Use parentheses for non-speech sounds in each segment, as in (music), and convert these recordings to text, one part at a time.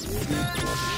Yeah.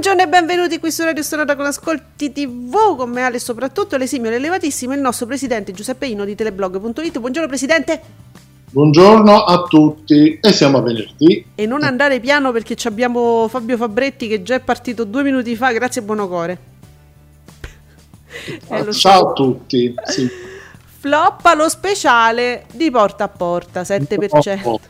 Buongiorno e benvenuti qui su Radio Sonata con Ascolti TV con me Ale soprattutto l'esimio e l'elevatissimo il nostro presidente Giuseppe Ino di teleblog.it. Buongiorno presidente. Buongiorno a tutti e siamo a venerdì. E non andare piano perché abbiamo Fabio Fabretti che già è partito due minuti fa, grazie buono cuore. (laughs) Eh, Ciao a tutti. Sì. Floppa lo speciale di porta a porta, 7%. Oh, oh.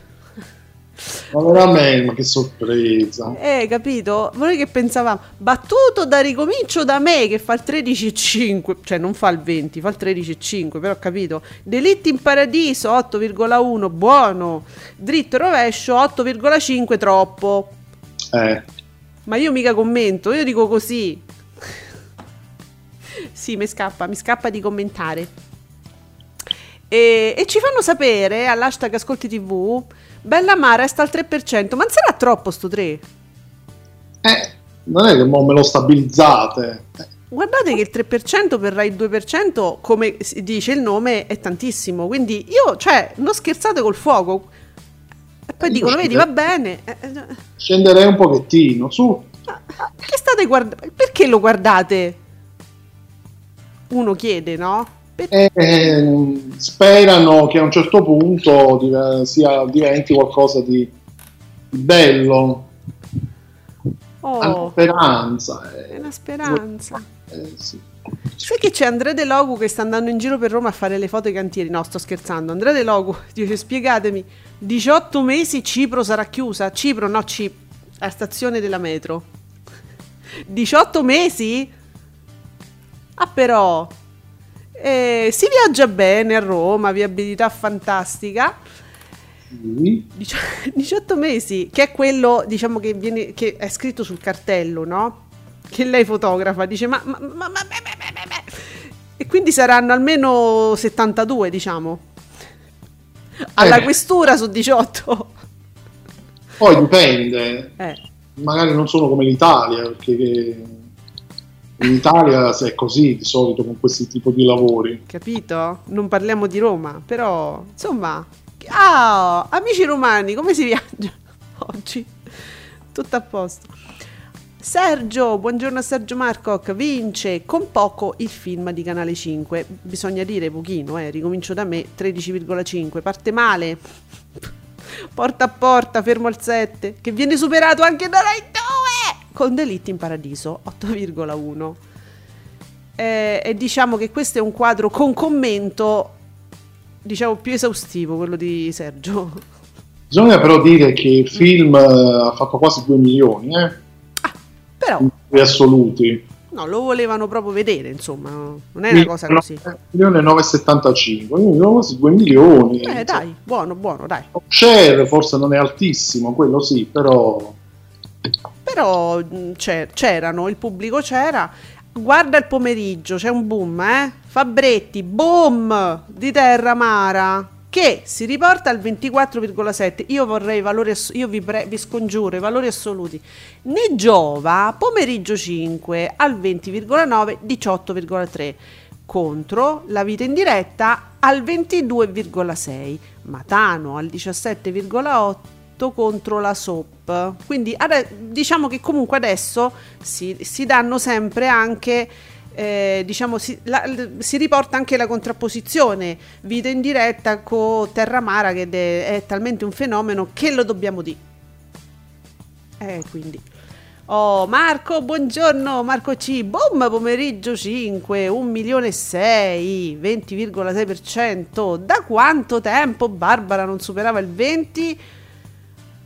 Ma veramente, ma che sorpresa. Eh, capito? Noi che pensavamo, battuto da ricomincio da me che fa il 13,5, cioè non fa il 20, fa il 13,5, però capito. Delitti in paradiso 8,1, buono. Dritto e rovescio 8,5, troppo. Eh. Ma io mica commento, io dico così. sì, mi scappa, mi scappa di commentare. E, e ci fanno sapere all'hashtag Ascolti TV Bella Mara sta al 3%, ma non sarà troppo sto 3? Eh, non è che mo me lo stabilizzate. Guardate che il 3% per Rai 2%, come dice il nome, è tantissimo. Quindi io, cioè, non scherzate col fuoco. E poi eh, dicono, vedi, va bene. Eh, eh, Scenderei un pochettino, su. Che state guardando? Perché lo guardate? Uno chiede, no? E eh, sperano che a un certo punto sia, diventi qualcosa di bello. Oh, una speranza. È una speranza. Eh, sì. Sai che c'è Andrea De Logu che sta andando in giro per Roma a fare le foto ai cantieri? No, sto scherzando. Andrea De Logu (laughs) dice: Spiegatemi, 18 mesi Cipro sarà chiusa? Cipro, no, Cipro, la stazione della metro. (laughs) 18 mesi? Ah, però eh, si viaggia bene a Roma, viabilità fantastica. Sì. 18 (laughs) mesi, che è quello diciamo che, viene, che è scritto sul cartello, no? Che lei fotografa, dice ma, ma, ma, ma e quindi saranno almeno 72, diciamo. Alla eh. questura su 18. Poi dipende. Eh. Magari non sono come l'Italia, perché in Italia è così di solito con questi tipi di lavori. Capito? Non parliamo di Roma, però insomma, ah, amici romani, come si viaggia (laughs) oggi? Tutto a posto. Sergio, buongiorno a Sergio Marcoc, vince con poco il film di Canale 5. Bisogna dire pochino, eh, ricomincio da me, 13,5. Parte male. (laughs) Porta a porta, fermo al 7, che viene superato anche da Rai 2 con Delitti in Paradiso 8,1. E, e diciamo che questo è un quadro con commento diciamo più esaustivo, quello di Sergio. Bisogna però dire che il film eh, ha fatto quasi 2 milioni, eh? Ah, però... In assoluti. No, lo volevano proprio vedere, insomma, non è una cosa così. 1 milione e 975, quindi quasi 2 milioni. Eh, dai, buono, buono, dai. Share forse non è altissimo, quello sì, però però mm, c'erano, il pubblico c'era. Guarda il pomeriggio, c'è un boom, eh? Fabretti, boom di Terra Mara che si riporta al 24,7. Io vorrei valori io vi, pre- vi scongiuro i valori assoluti. Ne giova pomeriggio 5 al 20,9, 18,3 contro la vita in diretta al 22,6, Matano al 17,8 contro la SOP. Quindi diciamo che comunque adesso si, si danno sempre anche eh, diciamo, si, la, si, riporta anche la contrapposizione vita in diretta con Terramara che de, è talmente un fenomeno che lo dobbiamo dire. Eh, quindi. Oh, Marco, buongiorno, Marco C. Boom, pomeriggio 5, 1 milione e 6, 20,6%. Da quanto tempo Barbara non superava il 20?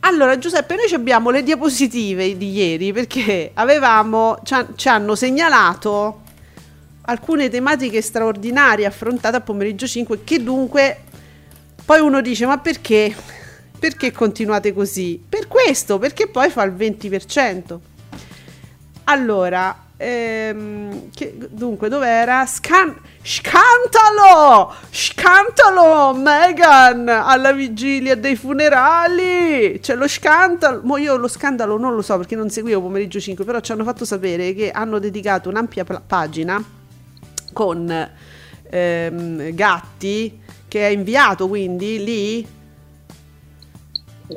Allora, Giuseppe, noi abbiamo le diapositive di ieri perché avevamo, ci hanno segnalato alcune tematiche straordinarie affrontate a pomeriggio 5 che dunque poi uno dice ma perché? Perché continuate così? Per questo, perché poi fa il 20%. Allora, ehm, che, dunque, dov'era? Scan- scantalo! Scantalo, Megan, alla vigilia dei funerali! C'è lo scandalo. Mo io lo scandalo non lo so perché non seguivo pomeriggio 5, però ci hanno fatto sapere che hanno dedicato un'ampia pagina con ehm, Gatti che ha inviato quindi lì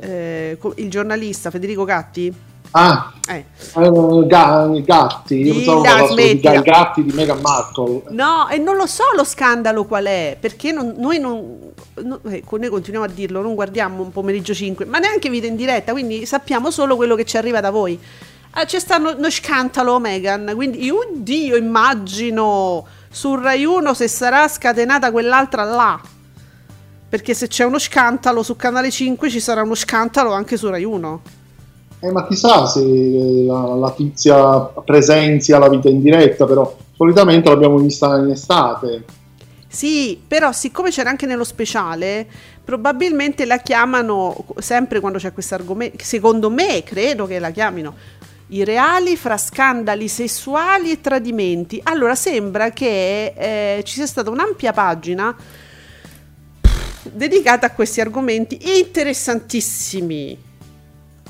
eh, il giornalista Federico Gatti Ah, eh. uh, Gatti, io so i Gatti di Meghan Markle. No, e non lo so lo scandalo qual è, perché non, noi non, no, eh, noi continuiamo a dirlo, non guardiamo un pomeriggio 5, ma neanche vita in diretta, quindi sappiamo solo quello che ci arriva da voi. Ah, c'è stato uno scandalo Meghan, quindi io Dio immagino su Rai 1 se sarà scatenata quell'altra là. Perché se c'è uno scandalo su Canale 5 ci sarà uno scandalo anche su Rai 1. Eh, ma chissà se la, la tizia presenzia la vita in diretta, però solitamente l'abbiamo vista in estate. Sì, però siccome c'era anche nello speciale, probabilmente la chiamano sempre quando c'è questo argomento. Secondo me, credo che la chiamino i reali fra scandali sessuali e tradimenti. Allora sembra che eh, ci sia stata un'ampia pagina dedicata a questi argomenti interessantissimi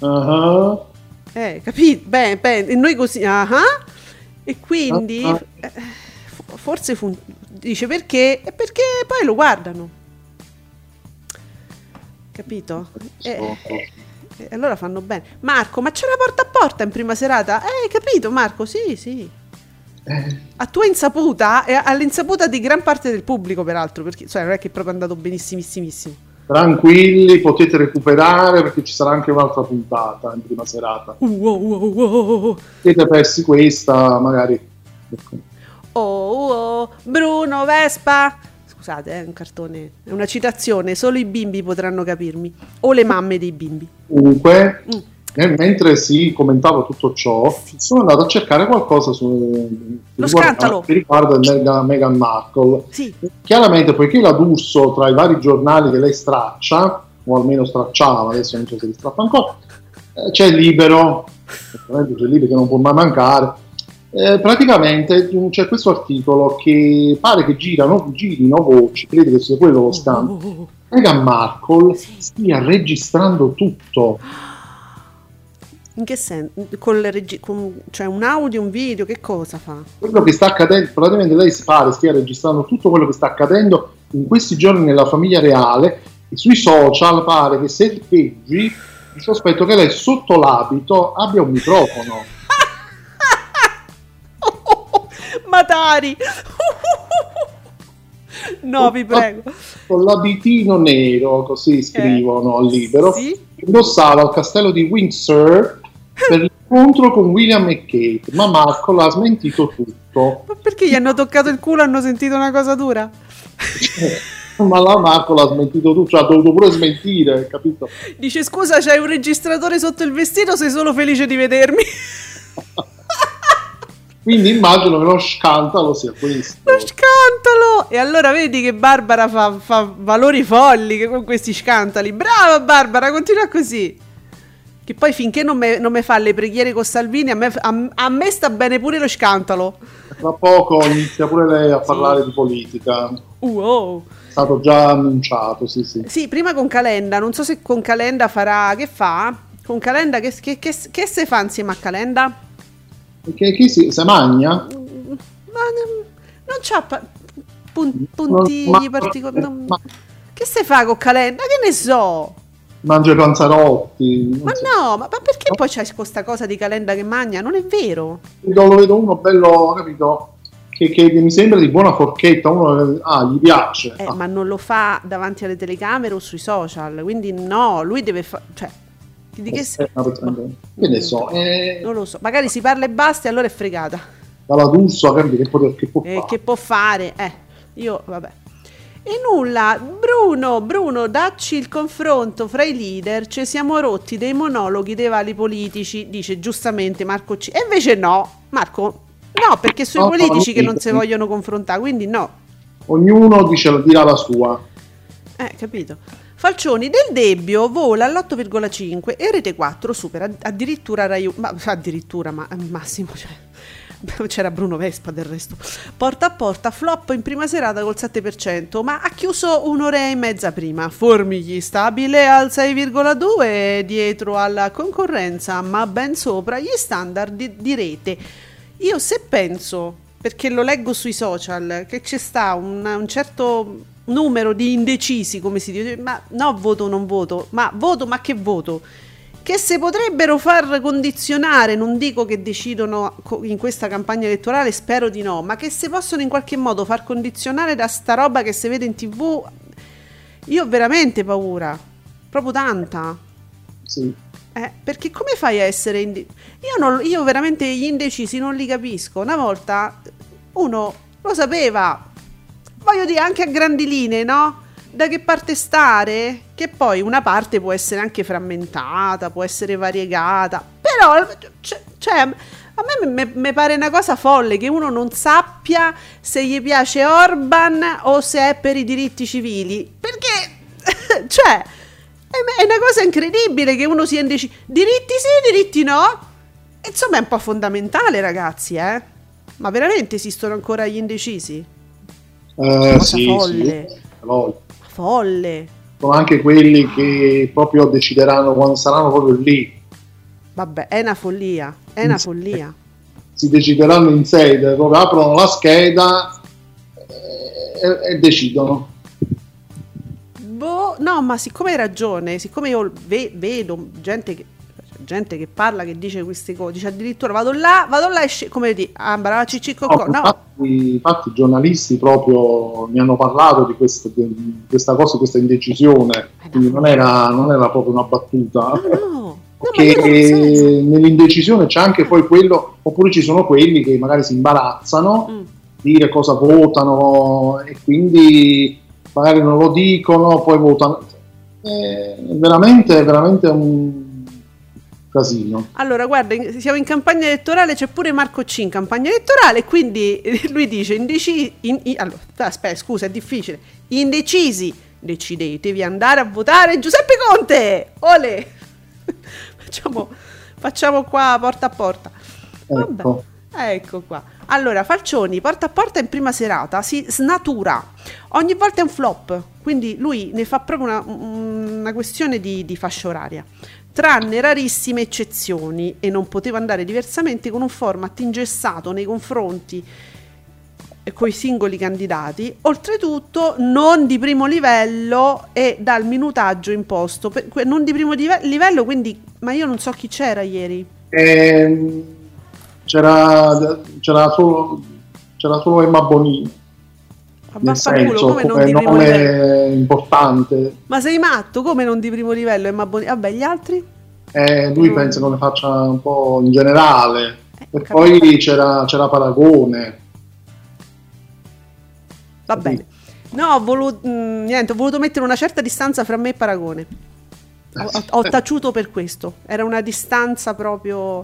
Uh-huh. Eh, capito? Beh, beh, noi così, uh-huh. E quindi uh-huh. eh, forse fu, dice perché? E perché poi lo guardano. Capito? Eh, eh, allora fanno bene. Marco, ma c'era porta a porta in prima serata? Eh, capito Marco? Sì, sì. Eh. A tua insaputa e all'insaputa di gran parte del pubblico, peraltro, perché cioè, non è che è proprio andato benissimissimo tranquilli, potete recuperare perché ci sarà anche un'altra puntata in prima serata. Wow, wow, wow. Siete persi questa, magari. Oh, oh, Bruno Vespa. Scusate, è un cartone, è una citazione, solo i bimbi potranno capirmi, o le mamme dei bimbi. Comunque, mm mentre si commentava tutto ciò, sono andato a cercare qualcosa su, Lo riguarda, che riguarda Meghan, Meghan Markle. Sì. Chiaramente, poiché la D'Urso tra i vari giornali che lei straccia, o almeno stracciava, adesso non so se li strappa ancora, eh, c'è libero, c'è libero che non può mai mancare. Eh, praticamente c'è questo articolo che pare che girano, girino voci, credo che sia quello lo scambio. Oh. Meghan Markle stia registrando tutto in che senso? Con, regi- con cioè un audio, un video, che cosa fa? Quello che sta accadendo, praticamente lei si pare stia registrando tutto quello che sta accadendo in questi giorni nella famiglia reale e sui social pare che se peggi il sospetto che lei sotto l'abito abbia un microfono. (laughs) Matari! (laughs) no, vi prego. Con l'abitino nero, così scrivono eh, al libero, sì? indossava al castello di Windsor per l'incontro con William e Kate, ma Marco l'ha smentito tutto. Ma perché gli hanno toccato il culo e hanno sentito una cosa dura? ma la Marco l'ha smentito tutto, cioè ha dovuto pure smentire, capito? Dice scusa, c'hai un registratore sotto il vestito, sei solo felice di vedermi. (laughs) Quindi immagino che lo scantalo sia questo. Lo scantalo! E allora vedi che Barbara fa, fa valori folli con questi scantali. Brava Barbara, continua così. Che poi finché non mi fa le preghiere con Salvini, a me, a, a me, sta bene pure lo scantalo. Tra poco inizia pure lei a parlare sì. di politica. Wow. È stato già annunciato, sì, sì. Sì, prima con Calenda, non so se con Calenda farà... Che fa? Con Calenda, che, che, che, che se fa insieme a Calenda? Che, che si, se magna? Ma non, non c'ha pa- pun- puntigli particolari. Che se fa con Calenda? Che ne so? Mangia i panzarotti. Ma no, ma, ma perché no. poi c'è questa cosa di Calenda che mangia? Non è vero. Lo vedo uno bello, capito? che, che mi sembra di buona forchetta, uno ah, gli piace. Eh, Ah, Ma non lo fa davanti alle telecamere o sui social, quindi no, lui deve fare... Cioè, di che se- eh, che ne so, eh, Non lo so, magari si parla e basta e allora è fregata. dalla D'Urso a capire che, poter- che può Eh, fare. che può fare? Eh, io, vabbè. E nulla, Bruno, Bruno, dacci il confronto fra i leader, ci siamo rotti dei monologhi dei vari politici, dice giustamente Marco C. E invece no, Marco, no, perché sono i politici che no. non si vogliono confrontare, quindi no. Ognuno dice, dirà la sua. Eh, capito. Falcioni del Debbio vola all'8,5 e Rete 4 supera addirittura Rai 1, ma addirittura, ma massimo, cioè, (laughs) c'era Bruno Vespa del resto. Porta a porta, flop in prima serata col 7%, ma ha chiuso un'ora e mezza prima. Formigli stabile al 6,2 dietro alla concorrenza, ma ben sopra gli standard di, di rete. Io se penso, perché lo leggo sui social, che c'è sta un, un certo numero di indecisi, come si dice, ma no voto non voto, ma voto ma che voto? Che se potrebbero far condizionare, non dico che decidono in questa campagna elettorale, spero di no, ma che se possono in qualche modo far condizionare da sta roba che si vede in tv, io ho veramente paura, proprio tanta. Sì. Eh, perché come fai a essere inde- io, non- io veramente gli indecisi non li capisco. Una volta uno lo sapeva, voglio dire anche a grandi linee, no? Da che parte stare? Che poi una parte può essere anche frammentata, può essere variegata, però cioè, cioè, a me mi pare una cosa folle che uno non sappia se gli piace Orban o se è per i diritti civili. Perché, (laughs) cioè, è una cosa incredibile che uno sia indeciso. Diritti sì, diritti no. Insomma, è un po' fondamentale, ragazzi, eh. Ma veramente esistono ancora gli indecisi? Eh, sì, folle. sì. Folle. Sono anche quelli che proprio decideranno quando saranno proprio lì. Vabbè, è una follia. È una follia. Si decideranno in sede, proprio aprono la scheda eh, e, e decidono. Boh, no, ma siccome hai ragione, siccome io ve- vedo gente che, gente che parla, che dice queste cose, dice addirittura vado là, vado là e sc- come di ah, brava cicci No. No, infatti, infatti i giornalisti proprio mi hanno parlato di questa, di questa cosa, di questa indecisione, quindi non era, non era proprio una battuta. no, no. (laughs) No, ho senso. nell'indecisione c'è anche poi quello, oppure ci sono quelli che magari si imbarazzano, Mm. dire cosa votano e quindi magari non lo dicono, poi votano. È veramente, veramente un casino. Allora, guarda, siamo in campagna elettorale, c'è pure Marco C in campagna elettorale, quindi (laughs) lui dice indecisi... in- in- allora, aspetta, scusa, è difficile. Indecisi, decidetevi andare a votare Giuseppe Conte! Ole! (laughs) facciamo, facciamo qua porta a porta. Vabbè, Ecco. ecco qua. Allora, Falcioni, porta a porta in prima serata, si snatura. Ogni volta è un flop, quindi lui ne fa proprio una, una questione di, di fascia oraria. Tranne rarissime eccezioni, e non poteva andare diversamente con un format ingessato nei confronti con i singoli candidati, oltretutto non di primo livello e dal minutaggio imposto. Per- non di primo dive- livello, quindi, ma io non so chi c'era ieri. Ehm, c'era, c'era, solo, c'era solo Emma Bonini, vaffanculo, come non di primo livello? importante. Ma sei matto? Come non di primo livello? Emma Boni- Vabbè, gli altri? Eh, lui Mm. pensa che ne faccia un po' in generale. Eh, E capito. poi c'era, c'era Paragone. Va bene. No, ho voluto, mm, niente, ho voluto mettere una certa distanza fra me e Paragone. Ho, ho- ho taciuto per questo. Era una distanza proprio.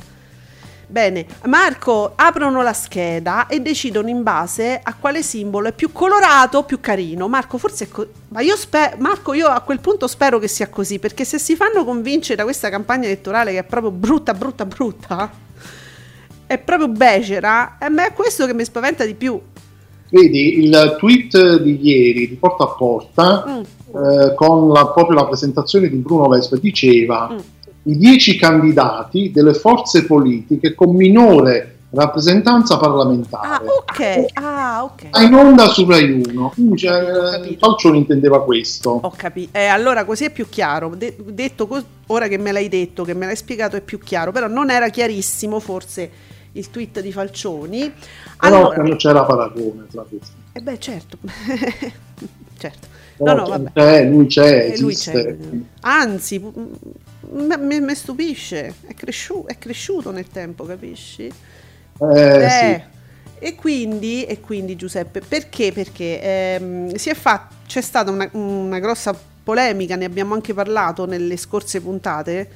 Bene, Marco aprono la scheda e decidono in base a quale simbolo è più colorato o più carino. Marco, forse è così. Ma io spero, Marco, io a quel punto spero che sia così, perché se si fanno convincere da questa campagna elettorale che è proprio brutta, brutta, brutta, è proprio becera, a me è questo che mi spaventa di più. Vedi, il tweet di ieri di Porta a Porta, Mm. eh, con la, proprio la presentazione di Bruno Vespa, diceva Mm. I dieci candidati delle forze politiche con minore rappresentanza Ah, parlamentare. ok. Ah, ok. Ah, in onda su Rai 1. Quindi cioè. Falcioni intendeva questo. Ho capito. Eh, allora così è più chiaro. De- detto cos- ora che me l'hai detto, che me l'hai spiegato, è più chiaro. Però non era chiarissimo, forse, il tweet di Falcioni. Però Allora, non c'era paragone tra questi. eh beh, certo. (laughs) certo. Però No, no, vabbè. c'è, lui c'è, Eh, lui c'è. Anzi, mi stupisce, è, cresciu- è cresciuto nel tempo, capisci? Eh, sì. Eh, E quindi, e quindi Giuseppe, perché? Perché ehm, si è fa- c'è stata una, una grossa polemica, ne abbiamo anche parlato nelle scorse puntate,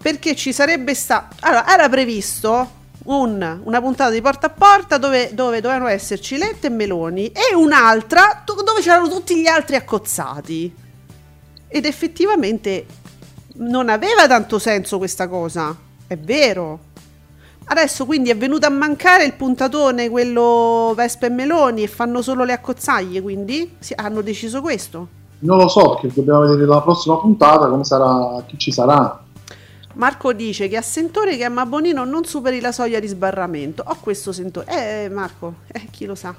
perché ci sarebbe stato... Allora, era previsto un- una puntata di porta a porta dove, dove dovevano esserci Letta e Meloni e un'altra do- dove c'erano tutti gli altri accozzati. Ed effettivamente non aveva tanto senso questa cosa, è vero. Adesso quindi è venuto a mancare il puntatone, quello Vespa e Meloni, e fanno solo le accozzaglie, quindi Si- hanno deciso questo. Non lo so perché dobbiamo vedere la prossima puntata come sarà, chi ci sarà. Marco dice che a Sentore che Emma Bonino non superi la soglia di sbarramento. Ho questo sentore. Eh, Marco, eh, chi lo sa?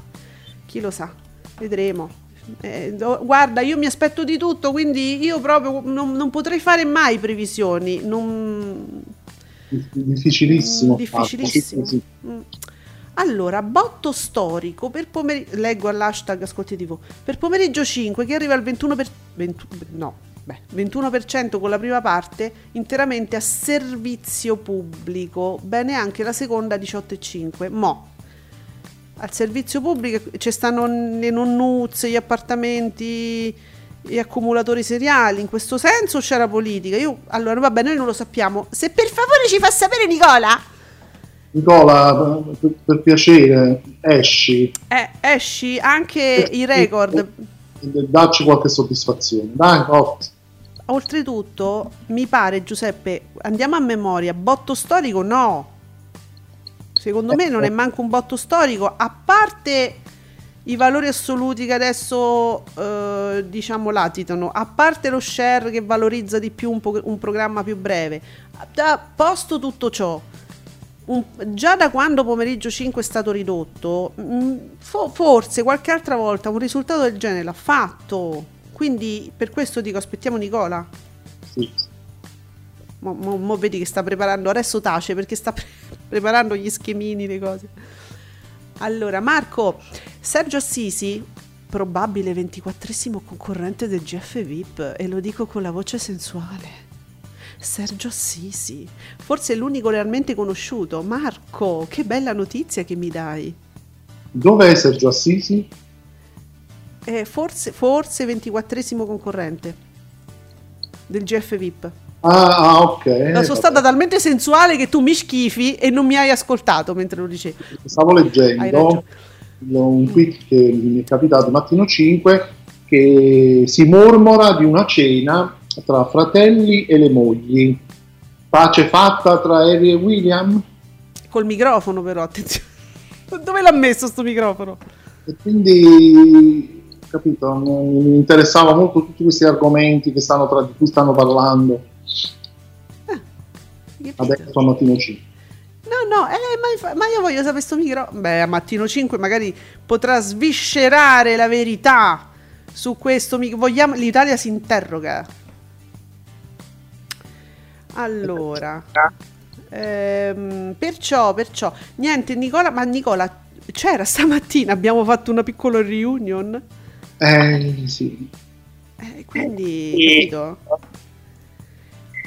Chi lo sa? Vedremo. Eh, guarda, io mi aspetto di tutto, quindi io proprio non, non potrei fare mai previsioni. Non... Difficilissimo. Mm, difficilissimo. Sì, sì. Mm. Allora, botto storico per pomeriggio. Leggo all'hashtag Ascolti TV. Per pomeriggio 5 che arriva al 21%. Per... 20 no, beh, 21% con la prima parte interamente a servizio pubblico. Bene anche la seconda 18,5. Mo. Al servizio pubblico ci stanno le nonnuzze, gli appartamenti, gli accumulatori seriali. In questo senso c'era politica. Io, allora, vabbè, noi non lo sappiamo. Se per favore ci fa sapere Nicola. Nicola, per, per piacere, esci. Eh, esci anche i record. e Dacci qualche soddisfazione. Dai, oh. Oltretutto, mi pare, Giuseppe, andiamo a memoria, botto storico no. Secondo me non è manco un botto storico, a parte i valori assoluti che adesso eh, diciamo latitano, a parte lo share che valorizza di più un, po- un programma più breve, da posto tutto ciò, un- già da quando pomeriggio 5 è stato ridotto, mh, fo- forse qualche altra volta un risultato del genere l'ha fatto. Quindi per questo dico aspettiamo Nicola. Sì. Mo, mo- mo vedi che sta preparando, adesso tace perché sta pre- preparando gli schemini, le cose. Allora, Marco, Sergio Assisi, probabile 24esimo concorrente del GF VIP, e lo dico con la voce sensuale. Sergio Assisi, forse l'unico realmente conosciuto. Marco, che bella notizia che mi dai. Dov'è Sergio Assisi? Eh, forse, forse 24esimo concorrente del GF VIP. Ah, ah, ok. No, sono stata talmente sensuale che tu mi schifi e non mi hai ascoltato mentre lo dicevi. Stavo leggendo un tweet che mi è capitato mattino 5 che si mormora di una cena tra fratelli e le mogli. Pace fatta tra Harry e William? Col microfono però, attenzione. (laughs) Dove l'ha messo sto microfono? E quindi, capito, mi interessava molto tutti questi argomenti che stanno tra, di cui stanno parlando adesso a mattino 5. No, no, eh, ma, ma io voglio sapere sto microfono. Beh, a mattino 5 magari potrà sviscerare la verità su questo. mic- Vogliamo... L'Italia si interroga. Allora, ehm, perciò, perciò, niente, Nicola, ma Nicola c'era stamattina, abbiamo fatto una piccola reunion, Eh, sì. eh, quindi, capito?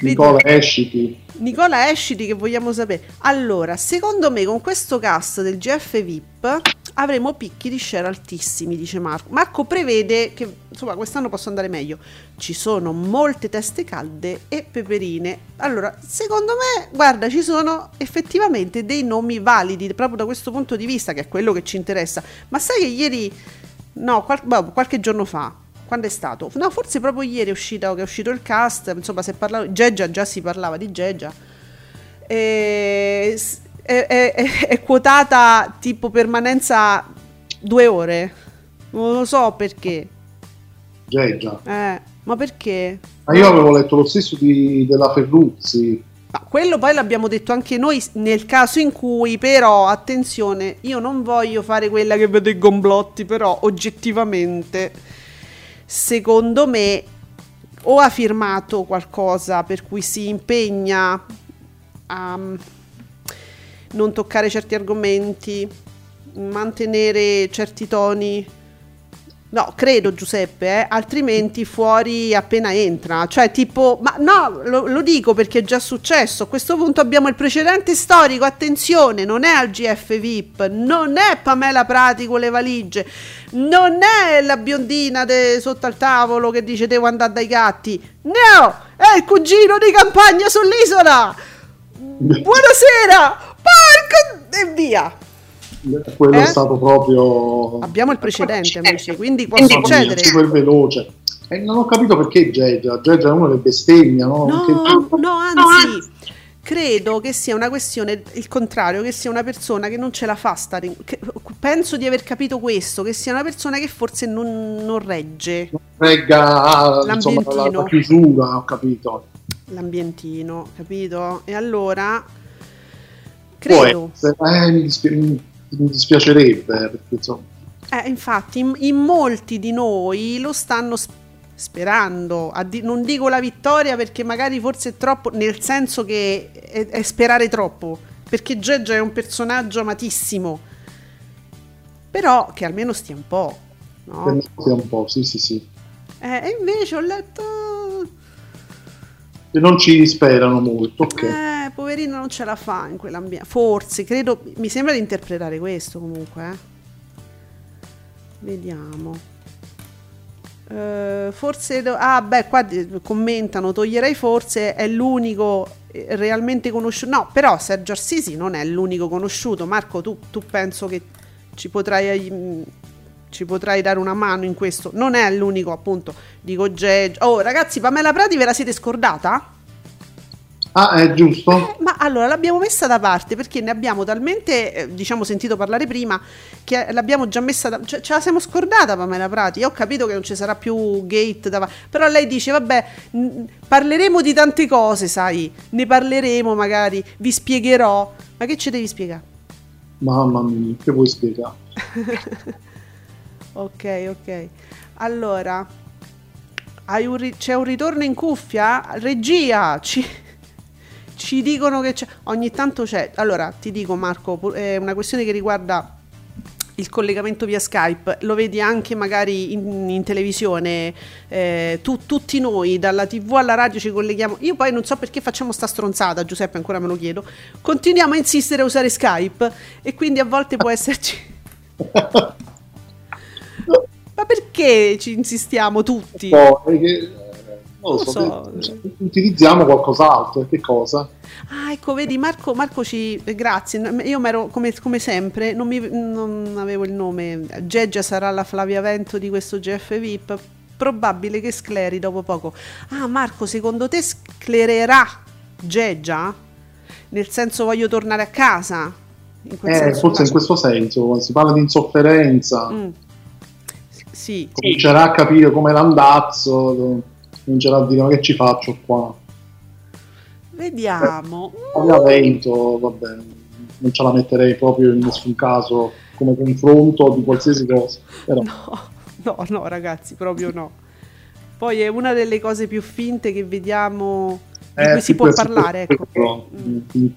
Nicola, esciti. Nicola esciti che vogliamo sapere. Allora, secondo me con questo cast del GF VIP avremo picchi di share altissimi, dice Marco. Marco prevede che insomma quest'anno possa andare meglio. Ci sono molte teste calde e peperine. Allora, secondo me, guarda, ci sono effettivamente dei nomi validi proprio da questo punto di vista, che è quello che ci interessa. Ma sai che ieri no, qual- boh, qualche giorno fa quando è stato? No, forse proprio ieri è uscito, che è uscito il cast, insomma, si è parlato, Geggia, già si parlava di Geggia. E, è, è- è- quotata tipo permanenza due ore. Non lo so perché. Già. Eh, ma perché? Ma io avevo letto lo stesso di- della Ferruzzi. Ma quello poi l'abbiamo detto anche noi nel caso in cui, però, attenzione, io non voglio fare quella che vedo i gomblotti, però oggettivamente, secondo me, o ha firmato qualcosa per cui si impegna a... non toccare certi argomenti, mantenere certi toni. No, credo Giuseppe, eh? altrimenti fuori appena entra. Cioè, tipo, ma no, lo, lo, dico perché è già successo. A questo punto abbiamo il precedente storico. Attenzione, non è al GF VIP, non è Pamela Prati con le valigie, non è la biondina de, sotto al tavolo che dice devo andare dai gatti. No, è il cugino di campagna sull'isola. (laughs) Buonasera, porco e via quello eh? è stato proprio abbiamo il precedente amici quindi può succedere. Super veloce. E non ho capito perché Geggia Geggia è uno che bestemmia no? No, che... no anzi credo che sia una questione il contrario che sia una persona che non ce la fa stare che, penso di aver capito questo che sia una persona che forse non, non regge. Non regga insomma, la, la chiusura ho capito. L'ambientino capito? E allora credo. eh, mi, dispiace, mi dispiacerebbe perché insomma. Eh, infatti in, in, molti di noi lo stanno sperando. Di, non dico la vittoria perché magari forse è troppo nel senso che è, è sperare troppo perché Geggia è un personaggio amatissimo. Però che almeno stia un po' no? stia un po' sì sì sì. Eh, e invece ho letto non ci sperano molto ok eh, poverino non ce la fa in quell'ambiente. Forse, credo, mi sembra di interpretare questo comunque. Eh. Vediamo. Uh, forse, ah beh, qua commentano, toglierei forse, è l'unico eh, realmente conosciuto. No, però Sergio Arsisi non è l'unico conosciuto. Marco, tu, tu penso che ci potrai, mm, ci potrai dare una mano in questo. Non è l'unico, appunto, dico Gegge. Oh, ragazzi, Pamela Prati ve la siete scordata? Ah, è giusto. Eh, ma allora l'abbiamo messa da parte perché ne abbiamo talmente, eh, diciamo, sentito parlare prima che l'abbiamo già messa da cioè, ce la siamo scordata Pamela Prati. Io ho capito che non ci sarà più gate davanti, però lei dice "Vabbè, n- parleremo di tante cose, sai? Ne parleremo magari, vi spiegherò". Ma che ci devi spiegare? Mamma mia, che vuoi spiegare? (laughs) ok, ok. Allora, un ri- c'è un ritorno in cuffia? Regia, ci (laughs) ci dicono che c'è, ogni tanto c'è. Allora, ti dico Marco, è una questione che riguarda il collegamento via Skype, lo vedi anche magari in, in televisione, eh, tu, tutti noi dalla tv alla radio ci colleghiamo, io poi non so perché facciamo sta stronzata, Giuseppe ancora me lo chiedo, continuiamo a insistere a usare Skype e quindi a volte può (laughs) esserci... (laughs) Ma perché ci insistiamo tutti? No, perché non lo so, so. utilizziamo qualcos'altro, che cosa? Ah, ecco, vedi Marco, Marco ci... grazie, io ero come, come sempre, non, mi, non avevo il nome, Geggia sarà la Flavia Vento di questo GF VIP, probabile che scleri dopo poco. Ah Marco, secondo te sclererà Geggia? Nel senso voglio tornare a casa? In eh, forse in questo senso, si parla di insofferenza. Mm. Sì. Comincerà a capire come l'andazzo comincerà a dire ma che ci faccio qua vediamo eh, avvento vabbè non ce la metterei proprio in nessun caso come confronto di qualsiasi cosa Però... (laughs) no no no ragazzi proprio no poi è una delle cose più finte che vediamo di eh, cui si può parlare ecco. Mm.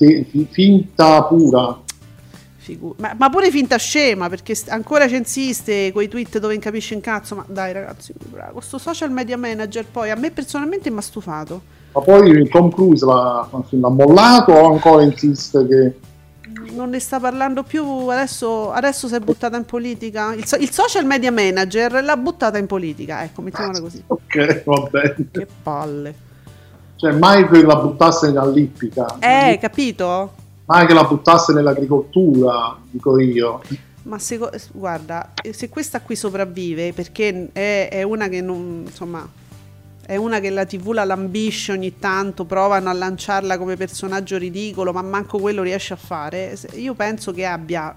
finta pura Figu- ma, ma, pure finta scema perché st- ancora ci insiste con i tweet dove non capisce un cazzo. Ma dai, ragazzi, questo social media manager poi a me personalmente mi ha stufato. Ma poi Tom Cruise l'ha, l'ha mollato o ancora insiste che. Non ne sta parlando più, adesso, adesso si è buttata in politica. Il, so- il, social media manager l'ha buttata in politica, ecco, mettiamola così. (laughs) Ok, va bene. Che palle. Cioè, mai che la buttasse nell'allippica. Eh, capito? Ma che la buttasse nell'agricoltura, dico io. Ma se, guarda, se questa qui sopravvive, perché è, è una che non, insomma, è una che la TV la lambisce ogni tanto, provano a lanciarla come personaggio ridicolo, ma manco quello riesce a fare. Io penso che abbia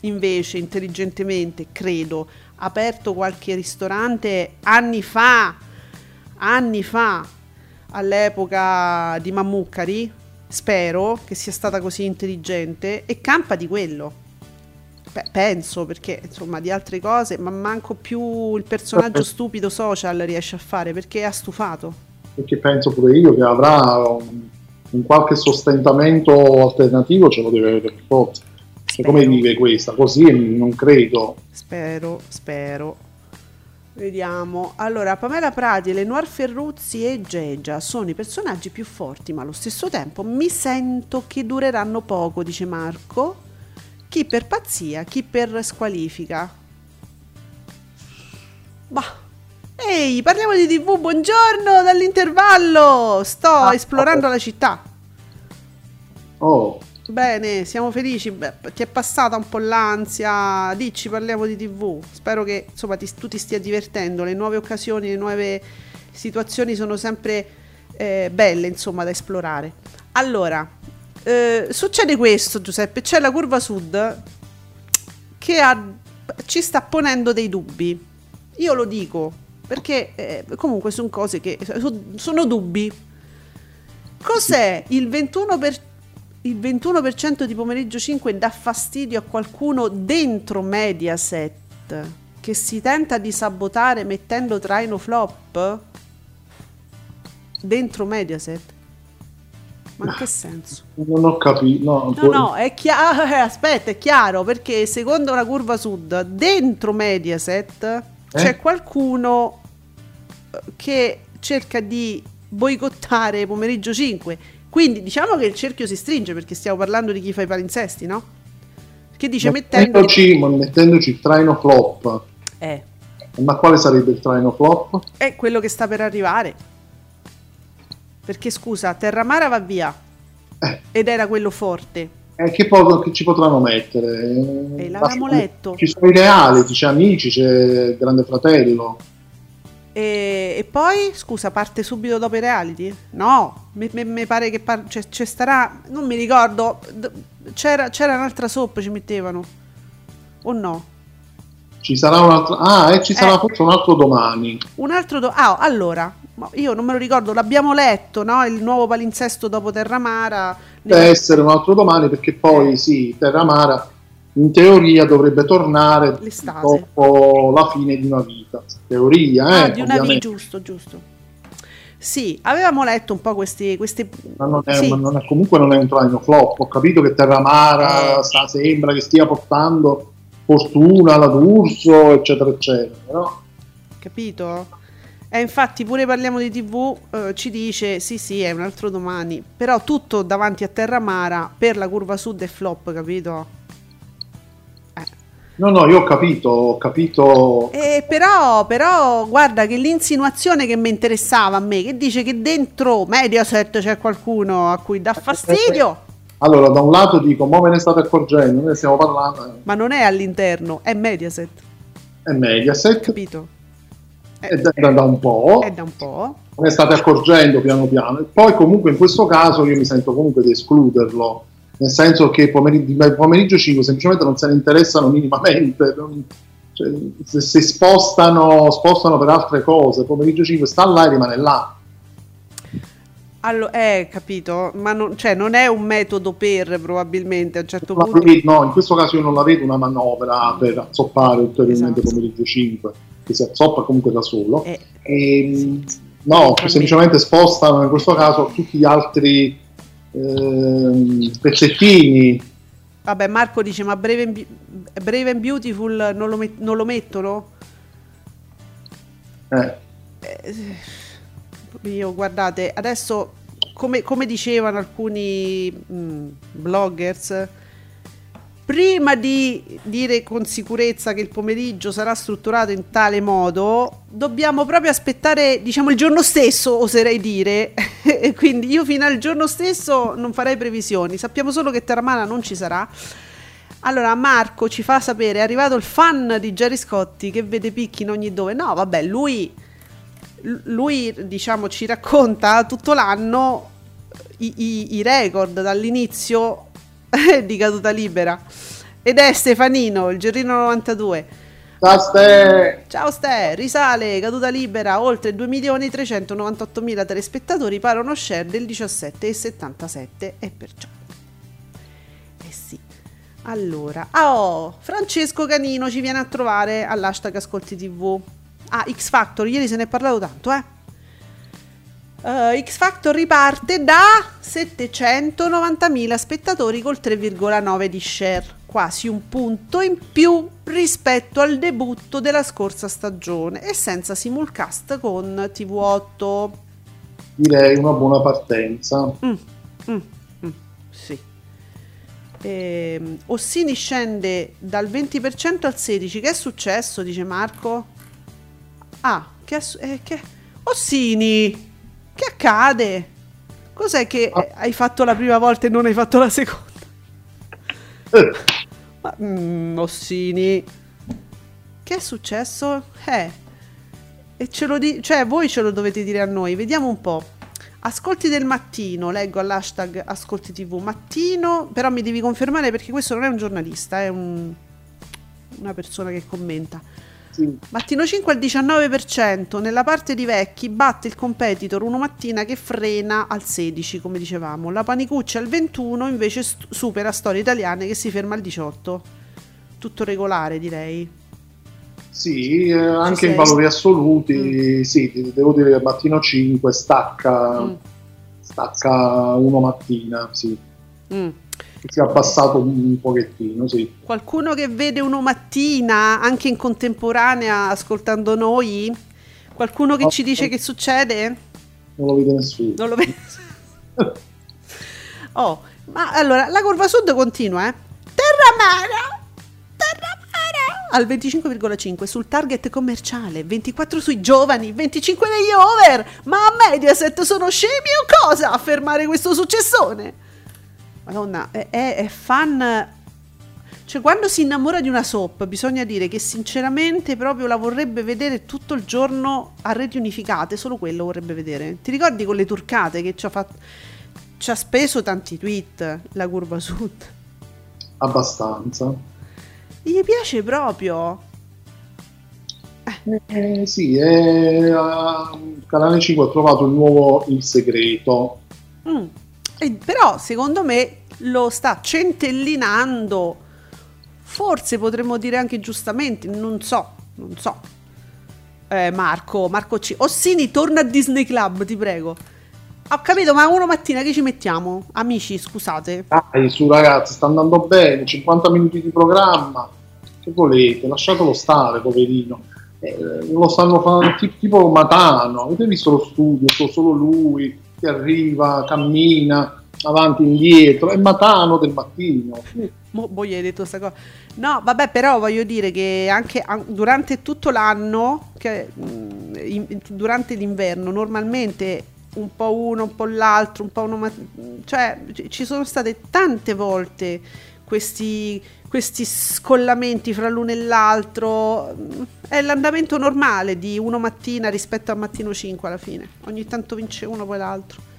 invece intelligentemente, credo, aperto qualche ristorante anni fa, anni fa, all'epoca di Mammucari, spero che sia stata così intelligente e campa di quello. Beh, penso perché insomma di altre cose, ma manco più il personaggio stupido social riesce a fare perché ha stufato. Perché penso pure io che avrà un, un qualche sostentamento alternativo ce lo deve avere per forza. Come vive questa? Così non credo. Spero, spero. Vediamo. Allora, Pamela Prati, Lenoir Ferruzzi e Gegia sono i personaggi più forti, ma allo stesso tempo mi sento che dureranno poco, dice Marco. Chi per pazzia, chi per squalifica. Bah. Ehi, parliamo di TV, buongiorno dall'intervallo. Sto ah, esplorando oh. la città. Oh. Bene, siamo felici. Beh, ti è passata un po' l'ansia. Dici, parliamo di TV. Spero che insomma ti, tu ti stia divertendo. Le nuove occasioni, le nuove situazioni sono sempre eh, belle, insomma, da esplorare. Allora, eh, succede questo, Giuseppe. C'è la curva sud che ha, ci sta ponendo dei dubbi. Io lo dico perché eh, comunque sono cose che sono dubbi. Cos'è il 21%? Il 21% di pomeriggio 5 dà fastidio a qualcuno dentro Mediaset che si tenta di sabotare mettendo traino flop dentro Mediaset? Ma in che senso? Non ho capito. No, no, no, è chiaro. (laughs) Eh, aspetta, è chiaro perché secondo la curva sud, dentro Mediaset eh? c'è qualcuno che cerca di boicottare pomeriggio 5 quindi diciamo che il cerchio si stringe perché stiamo parlando di chi fa i palinsesti, no? Che dice mettendoci, mettendoci, mettendoci il traino flop. Eh. Ma quale sarebbe il traino flop? È quello che sta per arrivare. Perché scusa, Terramara va via. Eh. Ed era quello forte. Eh, che, po- che ci potranno mettere? Eh, l'avevamo letto. Ci sono i reali, c'è Amici, c'è Grande Fratello. E, e, poi, scusa, parte subito dopo i reality? No, mi, pare che par- cioè, c'è starà, non mi ricordo, c'era, c'era, un'altra soap, ci mettevano, o no? Ci sarà un altro, ah, e ci sarà eh, forse un altro domani. Un altro, do- ah, allora, io non me lo ricordo, l'abbiamo letto, no? Il nuovo palinsesto dopo Terramara. Deve essere un altro domani perché poi, eh. sì, Terramara in teoria dovrebbe tornare L'estate. dopo la fine di una vita. Teoria, ah, eh, di una vita, giusto, giusto. Sì, avevamo letto un po' questi... questi... Ma, non è, sì. ma non è, comunque non è un traino flop. Ho capito che Terramara eh. sta, sembra che stia portando fortuna alla D'Urso, eccetera, eccetera. No? Capito? E eh, infatti pure parliamo di TV, eh, ci dice sì sì è un altro domani, però tutto davanti a Terramara per la curva sud è flop, capito? No, no, io ho capito, ho capito. Eh, però, però, guarda che l'insinuazione che mi interessava a me, che dice che dentro Mediaset c'è qualcuno a cui dà fastidio. Allora, da un lato dico, ma ve ne state accorgendo, noi stiamo parlando. Ma non è all'interno, è Mediaset. È Mediaset. Capito? È, da, da, un po'. È da un po'. Ne state accorgendo piano piano. E poi comunque in questo caso io mi sento comunque di escluderlo nel senso che pomeriggio, pomeriggio 5 semplicemente non se ne interessano minimamente, non, cioè, se si spostano, spostano per altre cose, pomeriggio 5 sta là e rimane là. Allora, eh, capito, ma non, cioè, non è un metodo per probabilmente a un certo non punto. Vedo, no, in questo caso io non la vedo una manovra per azzoppare ulteriormente esatto. pomeriggio 5, che si azzoppa comunque da solo. Eh, e, ehm, no, semplicemente spostano in questo caso tutti gli altri eh, pezzettini. Vabbè, Marco dice: Ma Brave and, Brave and Beautiful non lo, met- non lo mettono? Eh. eh. Io guardate, adesso come, come dicevano alcuni mh, mm, bloggers, prima di dire con sicurezza che il pomeriggio sarà strutturato in tale modo, dobbiamo proprio aspettare, diciamo, il giorno stesso, oserei dire. (laughs) quindi io fino al giorno stesso non farei previsioni. Sappiamo solo che Terramana non ci sarà. Allora, Marco ci fa sapere: è arrivato il fan di Jerry Scotti che vede picchi in ogni dove. No, vabbè, lui, lui diciamo, ci racconta tutto l'anno i, i, i record dall'inizio (laughs) di caduta libera. Ed è Stefanino, il Gerrino 92. Ciao Ste! Ciao Ste, risale, caduta libera, oltre 2 milioni 398 mila telespettatori, pare uno share del 17,77 e perciò. Eh sì. Allora, oh, Francesco Canino ci viene a trovare all'hashtag Ascolti TV. Ah, X Factor, ieri se ne è parlato tanto, eh? Uh, X Factor riparte da 790.000 spettatori col 3,9 di share, quasi un punto in più rispetto al debutto della scorsa stagione e senza simulcast con TV8. Direi una buona partenza. Mm, mm, mm, sì. E, Ossini scende dal 20% al 16%. Che è successo? Dice Marco. Ah, che, è, eh, che... Ossini! Che accade? Cos'è che ah. hai fatto la prima volta e non hai fatto la seconda? Eh. Ma, mm, Ossini, che è successo? Eh, e ce lo di- cioè voi ce lo dovete dire a noi. Vediamo un po'. Ascolti del mattino, leggo all'hashtag Ascolti TV mattino, però mi devi confermare perché questo non è un giornalista, è un, una persona che commenta. Sì. Mattino 5 al 19%, nella parte di vecchi batte il competitor uno mattina che frena al 16, come dicevamo. La Panicuccia al 21 invece st- supera Storie Italiane che si ferma al 18. Tutto regolare, direi. Sì, eh, anche in valori assoluti, mm. sì, devo dire che mattino 5 stacca, mm. stacca uno mattina, sì. Mm si è abbassato un pochettino, sì. Qualcuno che vede uno mattina, anche in contemporanea, ascoltando noi? Qualcuno che no, ci dice che succede? Non lo vede nessuno. Non lo vede (laughs) oh, ma allora, la curva sud continua, eh? Terramara! Terramara! Al 25,5 sul target commerciale, 24 sui giovani, 25 negli over! Ma a Mediaset sono scemi o cosa a fermare questo successone? Madonna, è, è fan cioè, quando si innamora di una soap, bisogna dire che sinceramente proprio la vorrebbe vedere tutto il giorno a reti unificate, solo quello vorrebbe vedere. Ti ricordi con le turcate che ci ha, fatto, ci ha speso tanti tweet la curva sud? Abbastanza. Gli piace proprio. Eh, eh sì, è, uh, Canale 5 ha trovato il nuovo Il Segreto. Mm. E, però secondo me lo sta centellinando, forse potremmo dire anche giustamente, non so, non so. Eh, Marco, Marco C. Ossini, torna a Disney Club, ti prego. Ho capito, ma uno mattina che ci mettiamo? Amici, scusate. Dai, su ragazzi, sta andando bene, 50 minuti di programma. Che volete? Lasciatelo stare, poverino. Eh, lo stanno facendo tipo Matano. Avete visto lo studio? Solo lui che arriva, cammina, avanti e indietro, è Matano del mattino. Mo, voi hai detto questa cosa. No, vabbè, però voglio dire che anche durante tutto l'anno, che, mm, in, durante l'inverno, normalmente un po' uno, un po' l'altro, un po' uno, cioè ci sono state tante volte questi, questi scollamenti fra l'uno e l'altro. È l'andamento normale di uno mattina rispetto al mattino 5 alla fine. Ogni tanto vince uno, poi l'altro.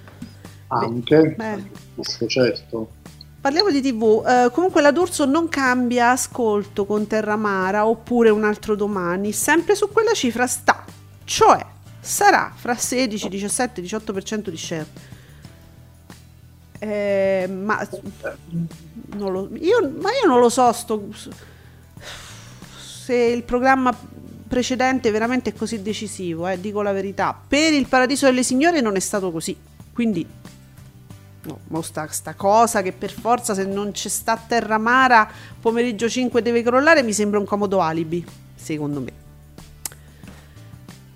Anche, Beh. certo. Parliamo di TV, uh, comunque la D'Urso non cambia ascolto con Terramara oppure un altro domani, sempre su quella cifra sta, cioè sarà fra 16, 17, 18% di share. Eh, ma, lo, io, ma, io, non lo so sto, se il programma precedente veramente è così decisivo, eh, dico la verità. Per il Paradiso delle Signore non è stato così, quindi No, sta, sta, cosa che per forza se non c'è sta Terramara pomeriggio 5 deve crollare mi sembra un comodo alibi, secondo me.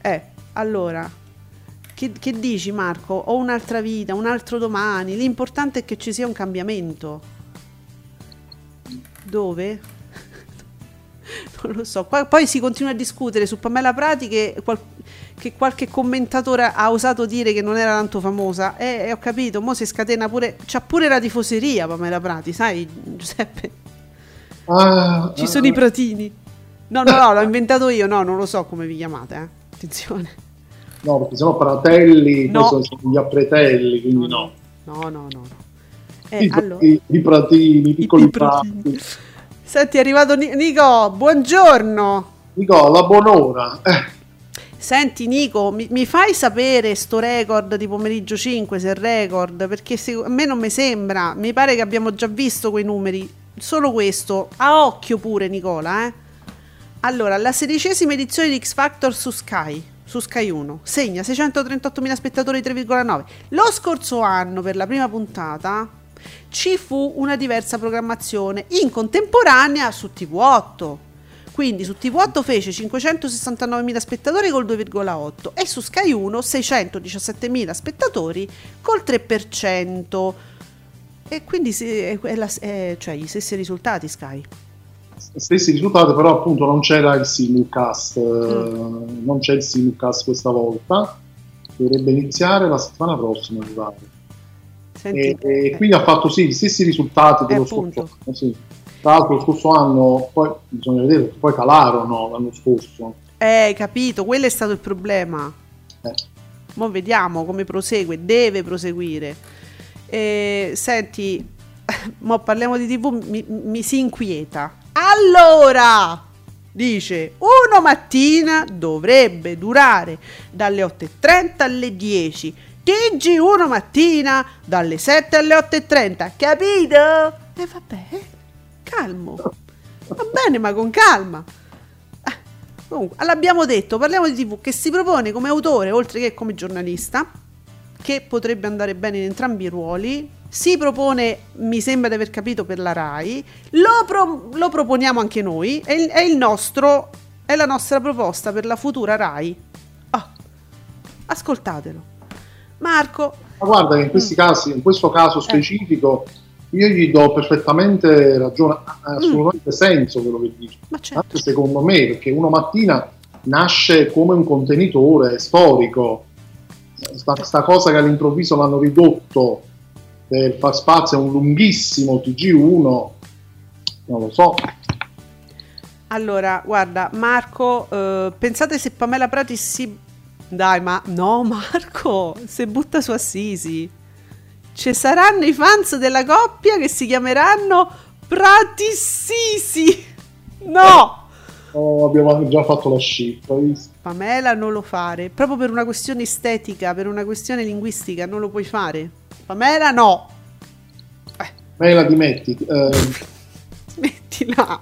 Eh, allora, che, che dici Marco? Ho un'altra vita, un altro domani, l'importante è che ci sia un cambiamento. Dove? (laughs) non lo so. Poi si continua a discutere su Pamela Prati che, qual- che qualche commentatore ha osato dire che non era tanto famosa. E, e ho capito, mo si scatena pure. C'ha pure la tifoseria Pamela Prati, sai, Giuseppe? Ah, Ci sono ah, i pratini. No, no, no, l'ho (laughs) inventato io, no, non lo so come vi chiamate, eh. Attenzione. No, perché sono fratelli, no. sono gli appretelli, quindi no. No, no, no. no. Eh, I, allora. i, I, pratini, i piccoli I, pratini. Senti, è arrivato Nico, buongiorno. Nico, la buon'ora. Eh. Senti Nico, mi, mi, fai sapere sto record di pomeriggio 5 se è record? Perché se, a me non mi sembra, mi pare che abbiamo già visto quei numeri. Solo questo, a occhio pure Nicola, eh. Allora, la sedicesima edizione di X Factor su Sky. su Sky 1 segna 638.000 spettatori 3,9. Lo scorso anno per la prima puntata ci fu una diversa programmazione in contemporanea su TV8. Quindi su TV8 fece 569.000 spettatori col 2,8 e su Sky 1 617.000 spettatori col 3%. E quindi è, è la, è, cioè gli stessi risultati Sky stessi risultati, però appunto non c'era il simulcast, mm. non c'è il simulcast questa volta, dovrebbe iniziare la settimana prossima, pare. E, e, quindi ha fatto sì gli stessi risultati dello scorso anno. Sì. Tra l'altro lo scorso anno, poi bisogna vedere poi calarono l'anno scorso. Eh, capito, quello è stato il problema. Eh. Mo vediamo come prosegue, deve proseguire. Eh, senti, (laughs) mo parliamo di TV, mi, mi si inquieta allora, dice, uno mattina dovrebbe durare dalle 8.30 alle 10. TG1 mattina dalle 7 alle 8.30, capito? E vabbè, calmo. Va bene, ma con calma. Eh, comunque, l'abbiamo detto, parliamo di TV che si propone come autore, oltre che come giornalista, che potrebbe andare bene in entrambi i ruoli, si propone, mi sembra di aver capito, per la RAI, lo, pro- lo proponiamo anche noi, è, il, è, il nostro, è la nostra proposta per la futura RAI. Oh, ascoltatelo. Marco. Ma guarda che in questi mm. casi, in questo caso eh. specifico, eh. io gli do perfettamente ragione, ha mm. assolutamente mm. senso quello che dice. Ma certo. Anche secondo me, perché uno mattina nasce come un contenitore storico. Sta, sta cosa che all'improvviso l'hanno ridotto per far spazio a un lunghissimo TG1, non lo so. Allora, guarda, Marco, eh, pensate se Pamela Prati si... Dai, ma no, Marco, se butta su Assisi. Ci saranno i fans della coppia che si chiameranno Pratissisi. No! Oh, abbiamo già fatto la scelta. Pamela non lo fare, proprio per una questione estetica, per una questione linguistica, non lo puoi fare. Pamela no. Eh. Pamela dimetti. Eh. (laughs) Smettila.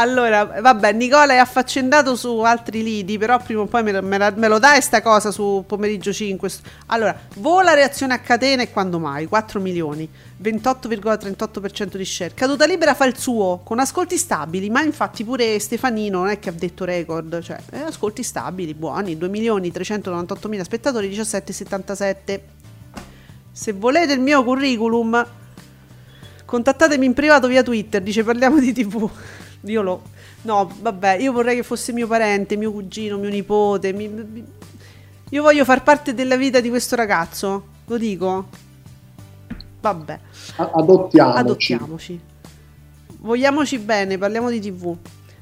Allora, vabbè, Nicola è affaccendato su altri lidi, però prima o poi me, me, me lo dai sta cosa su pomeriggio 5. Allora, vola reazione a catena e quando mai? 4 milioni, 28,38% di share. Caduta libera fa il suo, con ascolti stabili, ma infatti pure Stefanino non è che ha detto record, cioè eh, ascolti stabili, buoni, 2 milioni 398 mila spettatori, 17,77. Se volete il mio curriculum, contattatemi in privato via Twitter, dice parliamo di tv. Io lo... No, vabbè, io vorrei che fosse mio parente, mio cugino, mio nipote. Mi, mi, io voglio far parte della vita di questo ragazzo, lo dico. Vabbè. Adottiamoci. Adottiamoci. Vogliamoci bene, parliamo di tv.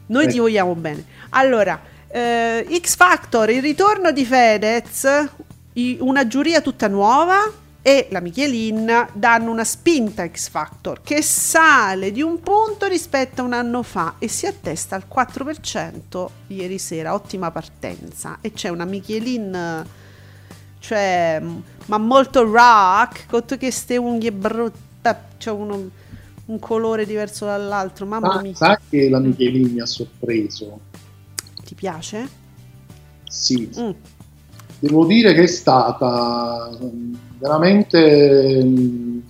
Noi eh. ti vogliamo bene. Allora, eh, X Factor, il ritorno di Fedez, una giuria tutta nuova e la Michelin danno una spinta X Factor che sale di un punto rispetto a un anno fa e si attesta al 4% ieri sera, ottima partenza. E c'è una Michelin cioè ma molto rock con tutte queste unghie brutte c'è uno, un colore diverso dall'altro mamma mia. sai che la Michelin mi ha sorpreso? Ti piace? sì. Mm. Devo dire che è stata veramente mh,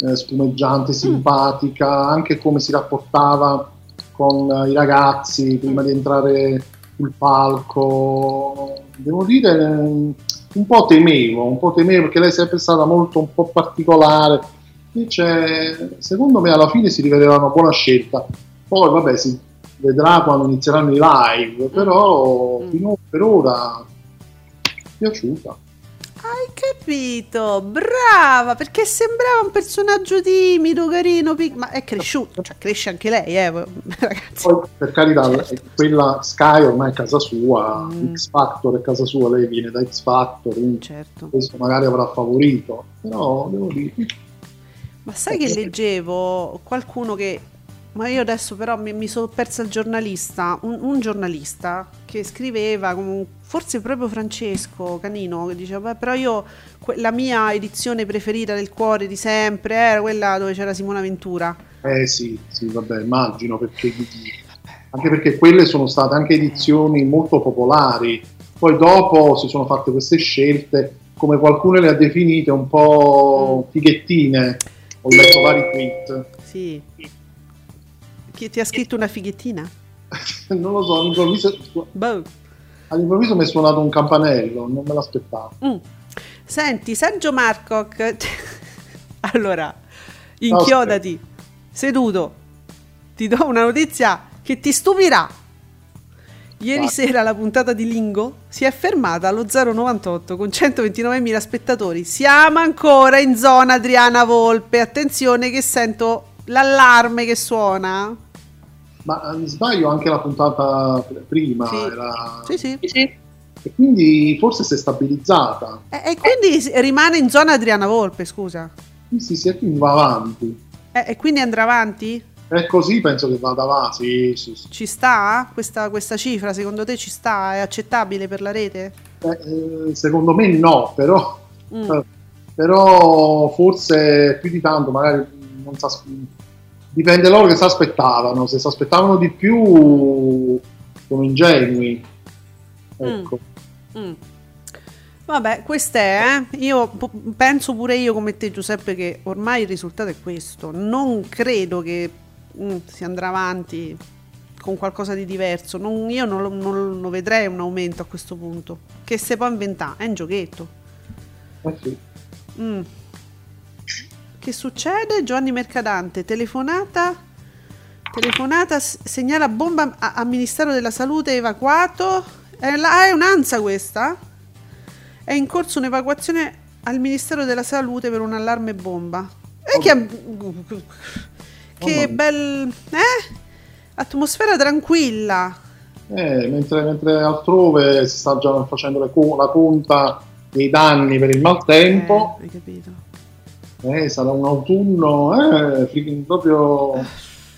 eh, spumeggiante, mm. simpatica, anche come si rapportava con i ragazzi prima di entrare sul palco. Devo dire, un po' temevo, un po' temevo perché lei è sempre stata molto un po' particolare. Invece, secondo me, alla fine si rivelerà una buona scelta. Poi, vabbè, si vedrà quando inizieranno i live, però mm. fino per ora piaciuta. Hai capito, brava, perché sembrava un personaggio timido, carino, pic- ma è cresciuto, cioè cresce anche lei, eh, (laughs) ragazzi. Poi, per carità, quella Sky ormai è casa sua, mm. X Factor è casa sua, lei viene da X Factor, quindi certo. questo magari avrà favorito, però devo dire... Ma sai che leggevo qualcuno che ma io adesso però mi, mi sono persa il giornalista, un, un, giornalista che scriveva, forse proprio Francesco Canino, che diceva, però io la mia edizione preferita del cuore di sempre era quella dove c'era Simona Ventura. Eh sì, sì, vabbè, immagino perché... Anche perché quelle sono state anche edizioni molto popolari. Poi dopo si sono fatte queste scelte, come qualcuno le ha definite, un po' fighettine. Ho letto vari tweet. Sì. Chi ti ha scritto una fighettina? (laughs) non lo so, all'improvviso, Boh. all'improvviso mi è suonato un campanello, non me l'aspettavo. Mm. Senti, Sergio Marcoc, (laughs) allora, inchiodati, seduto, ti do una notizia che ti stupirà. Ieri Vai. sera la puntata di Lingo si è fermata allo 098 con 129.000 spettatori. Siamo ancora in zona Adriana Volpe. Attenzione che sento l'allarme che suona. Ma mi sbaglio anche la puntata pr- prima, Sì. era- Sì, sì. e quindi forse si è stabilizzata. E, e quindi rimane in zona Adriana Volpe, scusa. Sì, sì, sì, e quindi va avanti. E, e quindi andrà avanti? È così, penso che vada avanti. Sì, sì, sì. Ci sta? Questa, questa cifra secondo te ci sta? È accettabile per la rete? Eh, eh, secondo me no, però, Mm. eh, però forse più di tanto, magari non si as- dipende loro che si aspettavano. Se si aspettavano di più, sono ingenui. Ecco. Mm. Vabbè, queste è, eh. Io penso pure io come te Giuseppe che ormai il risultato è questo. Non credo che mm, si andrà avanti con qualcosa di diverso. Non- io non lo, non lo vedrei un aumento a questo punto. Che se può inventare, è un giochetto. Eh sì. Che succede? Giovanni Mercadante, telefonata. Telefonata, segnala bomba al Ministero della Salute evacuato. È, la- è un'ansa questa? È in corso un'evacuazione al Ministero della Salute per un allarme bomba. E che, che mia. bel... Eh? Atmosfera tranquilla. Eh, mentre, mentre altrove si sta già facendo co- la conta dei danni per il maltempo, Eh, hai capito? Eh, sarà un autunno eh, proprio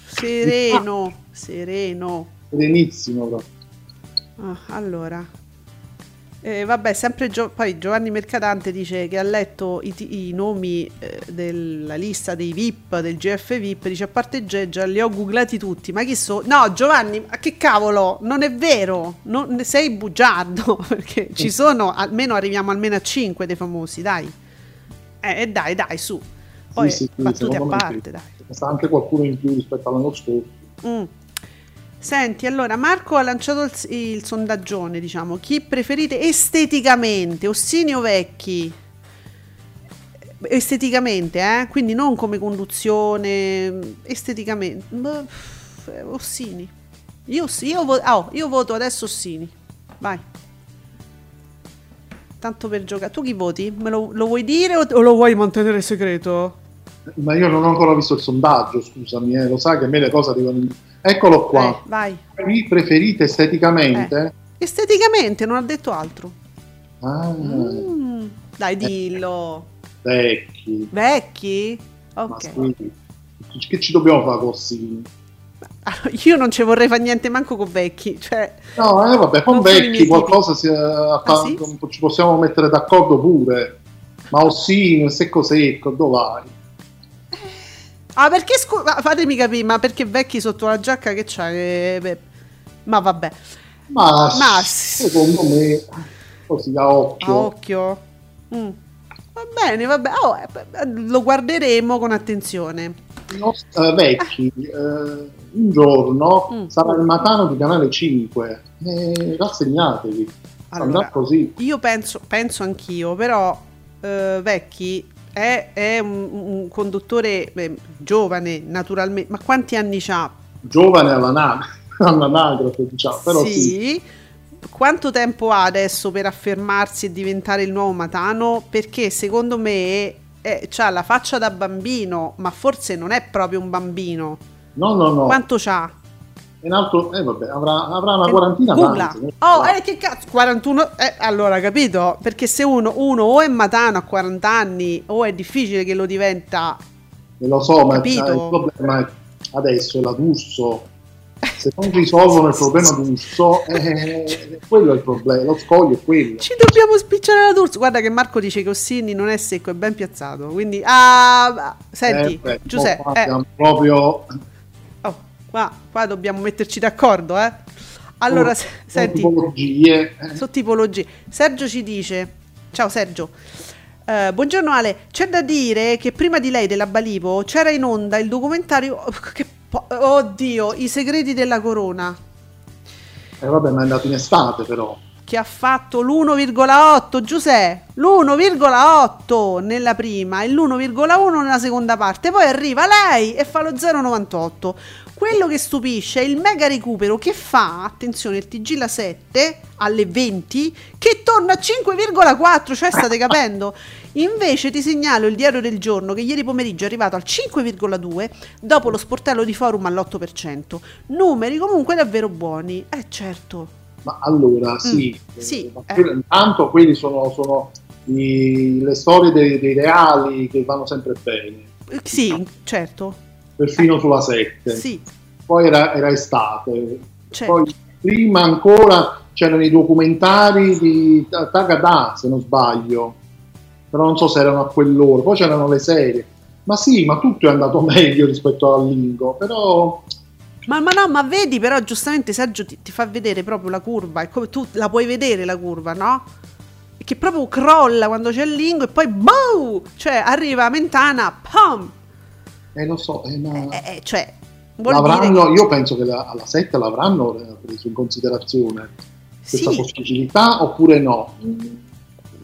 Sereno, sereno. serenissimo. proprio. Ah, allora, Eh, vabbè, sempre Gio- poi Giovanni Mercadante dice che ha letto i, ti- i nomi eh, della lista dei VIP, del GF VIP, dice a parte Geggia li ho googlati tutti, ma chi so? No Giovanni, ma che cavolo, non è vero, non, sei bugiardo, (laughs) perché ci sono, almeno arriviamo almeno a 5 dei famosi, dai. Eh, eh, dai, dai, su. Poi Sì, sì, battute a parte, dai. Sta anche qualcuno in più rispetto all'anno scorso. Mm. Senti, allora Marco ha lanciato il, il sondaggione, diciamo, chi preferite esteticamente, Ossini o Vecchi? Esteticamente, eh? Quindi non come conduzione, esteticamente. Boh, eh, Ossini. Io, sì, io, vo- oh, io voto adesso Ossini. Vai. Tanto per giocare. Tu chi voti? Me lo, lo vuoi dire o, o lo vuoi mantenere segreto? Ma io non ho ancora visto il sondaggio, scusami, eh, lo sai che a me le cose arrivano in... Eccolo Eh, qua. vai. Vi preferite esteticamente? Esteticamente, non ha detto altro. Ah, Mm, dai, dillo. vecchi. Vecchi? Ok. sì. Che ci dobbiamo fare così? Allora, io non ci vorrei fare niente manco con vecchi. Cioè, No, eh, vabbè, con vecchi qualcosa si, Ah, sì? ci possiamo mettere d'accordo pure. Ma Ossino Secco Secco, dove vai? ah, perché scusa, fatemi capire, ma perché vecchi sotto la giacca che c'hai? Eh, ma vabbè, Ma, Ma- secondo me, così a occhio. a occhio. Mm. Va bene, vabbè, oh, eh, beh, lo guarderemo con attenzione. I nostri, eh, vecchi, eh, un giorno Mm. sarà il matano di Canale 5. Eh, rassegnatevi. Allora, Andrà così. Io penso, penso anch'io, però eh, Vecchi è, è un, un conduttore eh, giovane, naturalmente. Ma quanti anni ha? Giovane all'anagrafe, (laughs) all'anagrafe diciamo. Però sì. sì. Quanto tempo ha adesso per affermarsi e diventare il nuovo Matano? Perché secondo me ha la faccia da bambino, ma forse non è proprio un bambino. No, no, no. Quanto c'ha? In alto, eh, vabbè, avrà, avrà una quarantina d'anni. Oh, eh, che cazzo, 41. Eh, allora, capito? Perché se uno, uno o è Matano a 40 anni o è difficile che lo diventa E lo so, ma Capito? eh, il problema è adesso è la D'Urso. Se non risolvono il problema D'Urso, (laughs) eh, quello è il problema, lo scoglio è quello. Ci dobbiamo spicciare la D'Urso. Guarda che Marco dice che Ossini non è secco, è ben piazzato. Quindi, ah, senti, Eh, beh, Giuseppe, eh, proprio oh, Qua, qua dobbiamo metterci d'accordo, eh. Allora, sono senti, tipologie. eh. su tipologie. Sergio ci dice: Ciao Sergio. Eh, buongiorno Ale, c'è da dire che prima di lei della Balivo c'era in onda il documentario (laughs) che po- oddio, i segreti della corona Eh, vabbè, ma è andato in estate però. che ha fatto l'1,8 Giuseppe, l'1,8 nella prima e l'1,1 nella seconda parte, poi arriva lei e fa lo 0,98. Quello che stupisce è il mega recupero che fa, attenzione, il TG la 7 alle 20 che torna a 5,4, cioè state (laughs) capendo? Invece ti segnalo il diario del giorno che ieri pomeriggio è arrivato al 5,2 dopo lo sportello di forum all'8%. Numeri comunque davvero buoni. Eh certo. Ma allora, sì. sì, eh, ma eh. Intanto quelli sono, sono i- le storie dei, dei reali che vanno sempre bene, Eh, Sì, certo. Perfino sulla 7. Sì, Poi era, era estate. certo. Poi prima ancora c'erano i documentari di Ta- Tagada, se non sbaglio, però non so se erano a quell'ora. Poi c'erano le serie. Ma sì, ma tutto è andato (laughs) meglio rispetto al Lingo, però Ma, ma no, ma vedi però giustamente Sergio ti, ti fa vedere proprio la curva, è come tu la puoi vedere la curva, no? Che proprio crolla quando c'è il lingo e poi boom! Cioè arriva Mentana, pam! Eh, lo so, eh, ma Eh, eh, cioè, dire l'avranno, che- io penso che la- alla 7 l'avranno eh, preso in considerazione questa Sì, possibilità oppure no?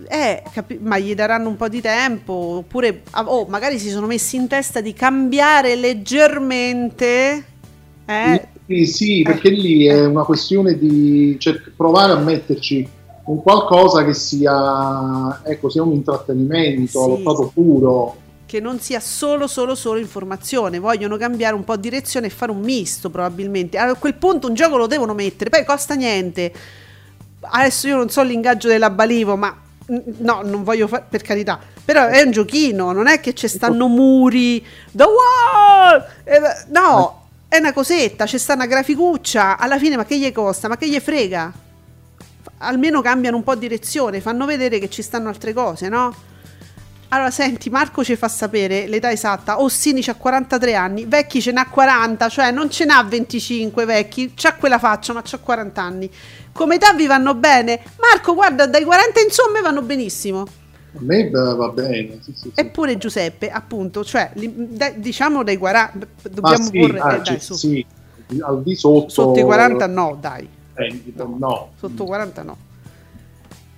eh, capi- ma gli daranno un po' di tempo, oppure ah, oh, magari si sono messi in testa di cambiare leggermente. Eh, Sì, sì, perché lì è una questione di cer- provare a metterci un qualcosa che sia, ecco, sia un intrattenimento, Sì. allo stato puro. Che non sia solo, solo, solo informazione. Vogliono cambiare un po' direzione e fare un misto, probabilmente. A quel punto un gioco lo devono mettere, poi costa niente. Adesso io non so l'ingaggio della Balivo, ma no, non voglio fare per carità. Però è un giochino, non è che ci stanno muri, the wall! Eh, no, è una cosetta, c'è sta una graficuccia. Alla fine, ma che gli costa? Ma che gli frega? Almeno cambiano un po' direzione, fanno vedere che ci stanno altre cose, no? Allora, senti, Marco ci fa sapere l'età esatta. Ossini c'ha 43 anni, Vecchi ce n'ha 40, cioè non ce n'ha 25 Vecchi, c'ha quella faccia, ma c'ha 40 anni. Come età vi vanno bene? Marco, guarda, dai 40 insomma vanno benissimo. A me va bene, sì, sì, sì. Eppure Giuseppe, appunto, cioè, diciamo dai 40, Ma dobbiamo sì, porre, ah, eh, dai, sì, su. sì, al di sotto, Sotto i 40 no, dai, eh, no. sotto 40 no.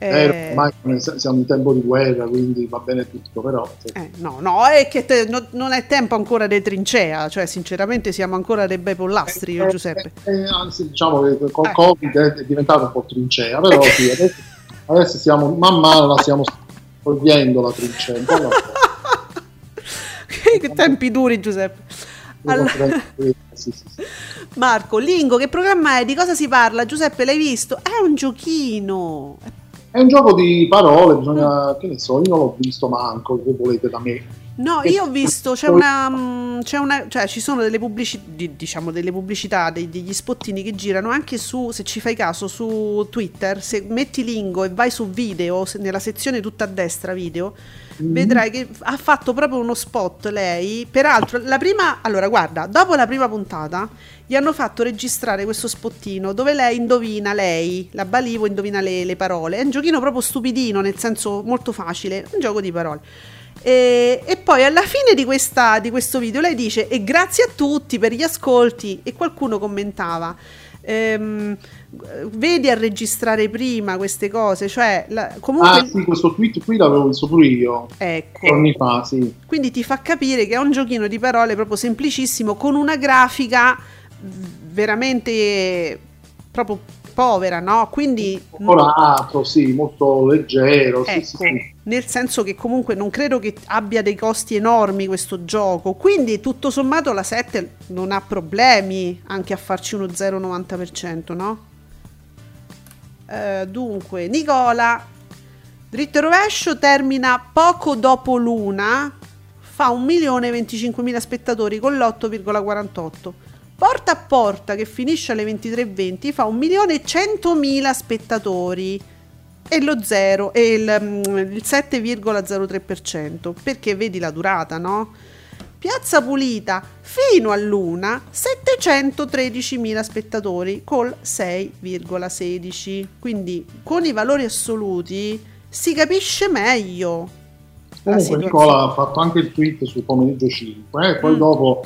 Eh, Eh, ormai siamo in tempo di guerra, quindi va bene tutto, però. Eh, no, no, è che te- no- non è tempo ancora di trincea, cioè sinceramente siamo ancora dei bei pollastri, io Eh, Giuseppe. eh, eh, anzi, diciamo che col Eh. Covid è diventato un po' trincea, però sì, adesso, adesso stiamo, man mano la stiamo togliendo la trincea. la- che tempi duri, Giuseppe. Allora, sì, sì, sì. Marco, Lingo, che programma è? Di cosa si parla? Giuseppe, l'hai visto? È un giochino. È un gioco di parole, bisogna, che ne so, io non l'ho visto manco, che volete da me. No, io ho visto, c'è (laughs) una, mm, c'è una cioè ci sono delle pubblicità, diciamo delle pubblicità, dei- degli spottini che girano anche su, se ci fai caso, su Twitter, se metti Lingo e vai su video, nella sezione tutta a destra video, vedrai che ha fatto proprio uno spot lei. Peraltro, la prima, allora guarda, dopo la prima puntata gli hanno fatto registrare questo spottino dove lei indovina, lei, la Balivo indovina le, le parole. È un giochino proprio stupidino, nel senso molto facile, un gioco di parole. E, e poi alla fine di, questa, di questo video lei dice e grazie a tutti per gli ascolti e qualcuno commentava ehm, vedi a registrare prima queste cose cioè la- comunque Ah sì, questo tweet qui l'avevo visto pure io, ecco giorni fa, sì. quindi ti fa capire che è un giochino di parole proprio semplicissimo con una grafica veramente proprio povera, no? Quindi Colorato, sì, molto leggero, ecco, sì, sì. nel senso che comunque non credo che abbia dei costi enormi questo gioco, quindi tutto sommato la 7 non ha problemi anche a farci uno 0,90%, no? Eh, dunque, Nicola, dritto e rovescio termina poco dopo l'una, fa 1.025.000 spettatori con l'8,48. Porta a porta che finisce alle 23.20 fa 1.100.000 spettatori e lo 0 e il, mm, il 7,03% perché vedi la durata, no? Piazza Pulita fino all'una 713.000 spettatori col 6,16. Quindi con i valori assoluti si capisce meglio. Comunque Nicola ha fatto anche il tweet sul pomeriggio 5, eh? poi mm. dopo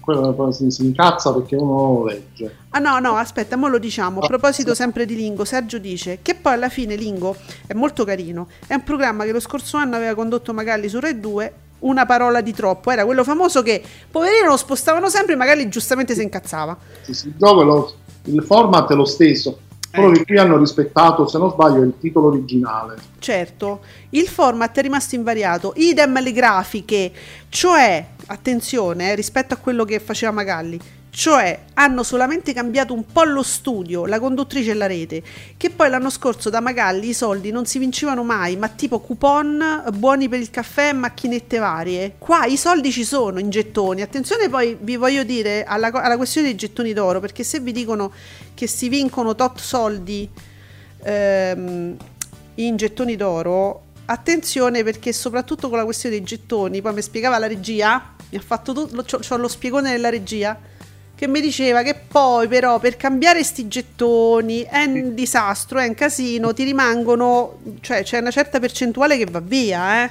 quello si, si incazza perché uno lo legge. Ah no, no, aspetta, mo lo diciamo. A proposito sempre di Lingo, Sergio dice che poi alla fine Lingo è molto carino. È un programma che lo scorso anno aveva condotto Magalli su Rai 2 una parola di troppo. Era quello famoso che poverino lo spostavano sempre magari giustamente si incazzava. Sì, sì, lo, il format è lo stesso. Solo che qui hanno rispettato, se non sbaglio, il titolo originale. Certo, il format è rimasto invariato, idem le grafiche, cioè, attenzione eh, rispetto a quello che faceva Magalli, cioè hanno solamente cambiato un po' lo studio, la conduttrice e la rete, che poi l'anno scorso da Magalli i soldi non si vincevano mai, ma tipo coupon, buoni per il caffè, macchinette varie. Qua i soldi ci sono in gettoni. Attenzione poi vi voglio dire alla, alla questione dei gettoni d'oro, perché se vi dicono che si vincono tot soldi ehm, in gettoni d'oro, attenzione perché soprattutto con la questione dei gettoni, poi mi spiegava la regia, mi ha fatto tutto, ho lo spiegone della regia che mi diceva che poi però per cambiare sti gettoni è un disastro, è un casino, ti rimangono, cioè c'è una certa percentuale che va via, eh.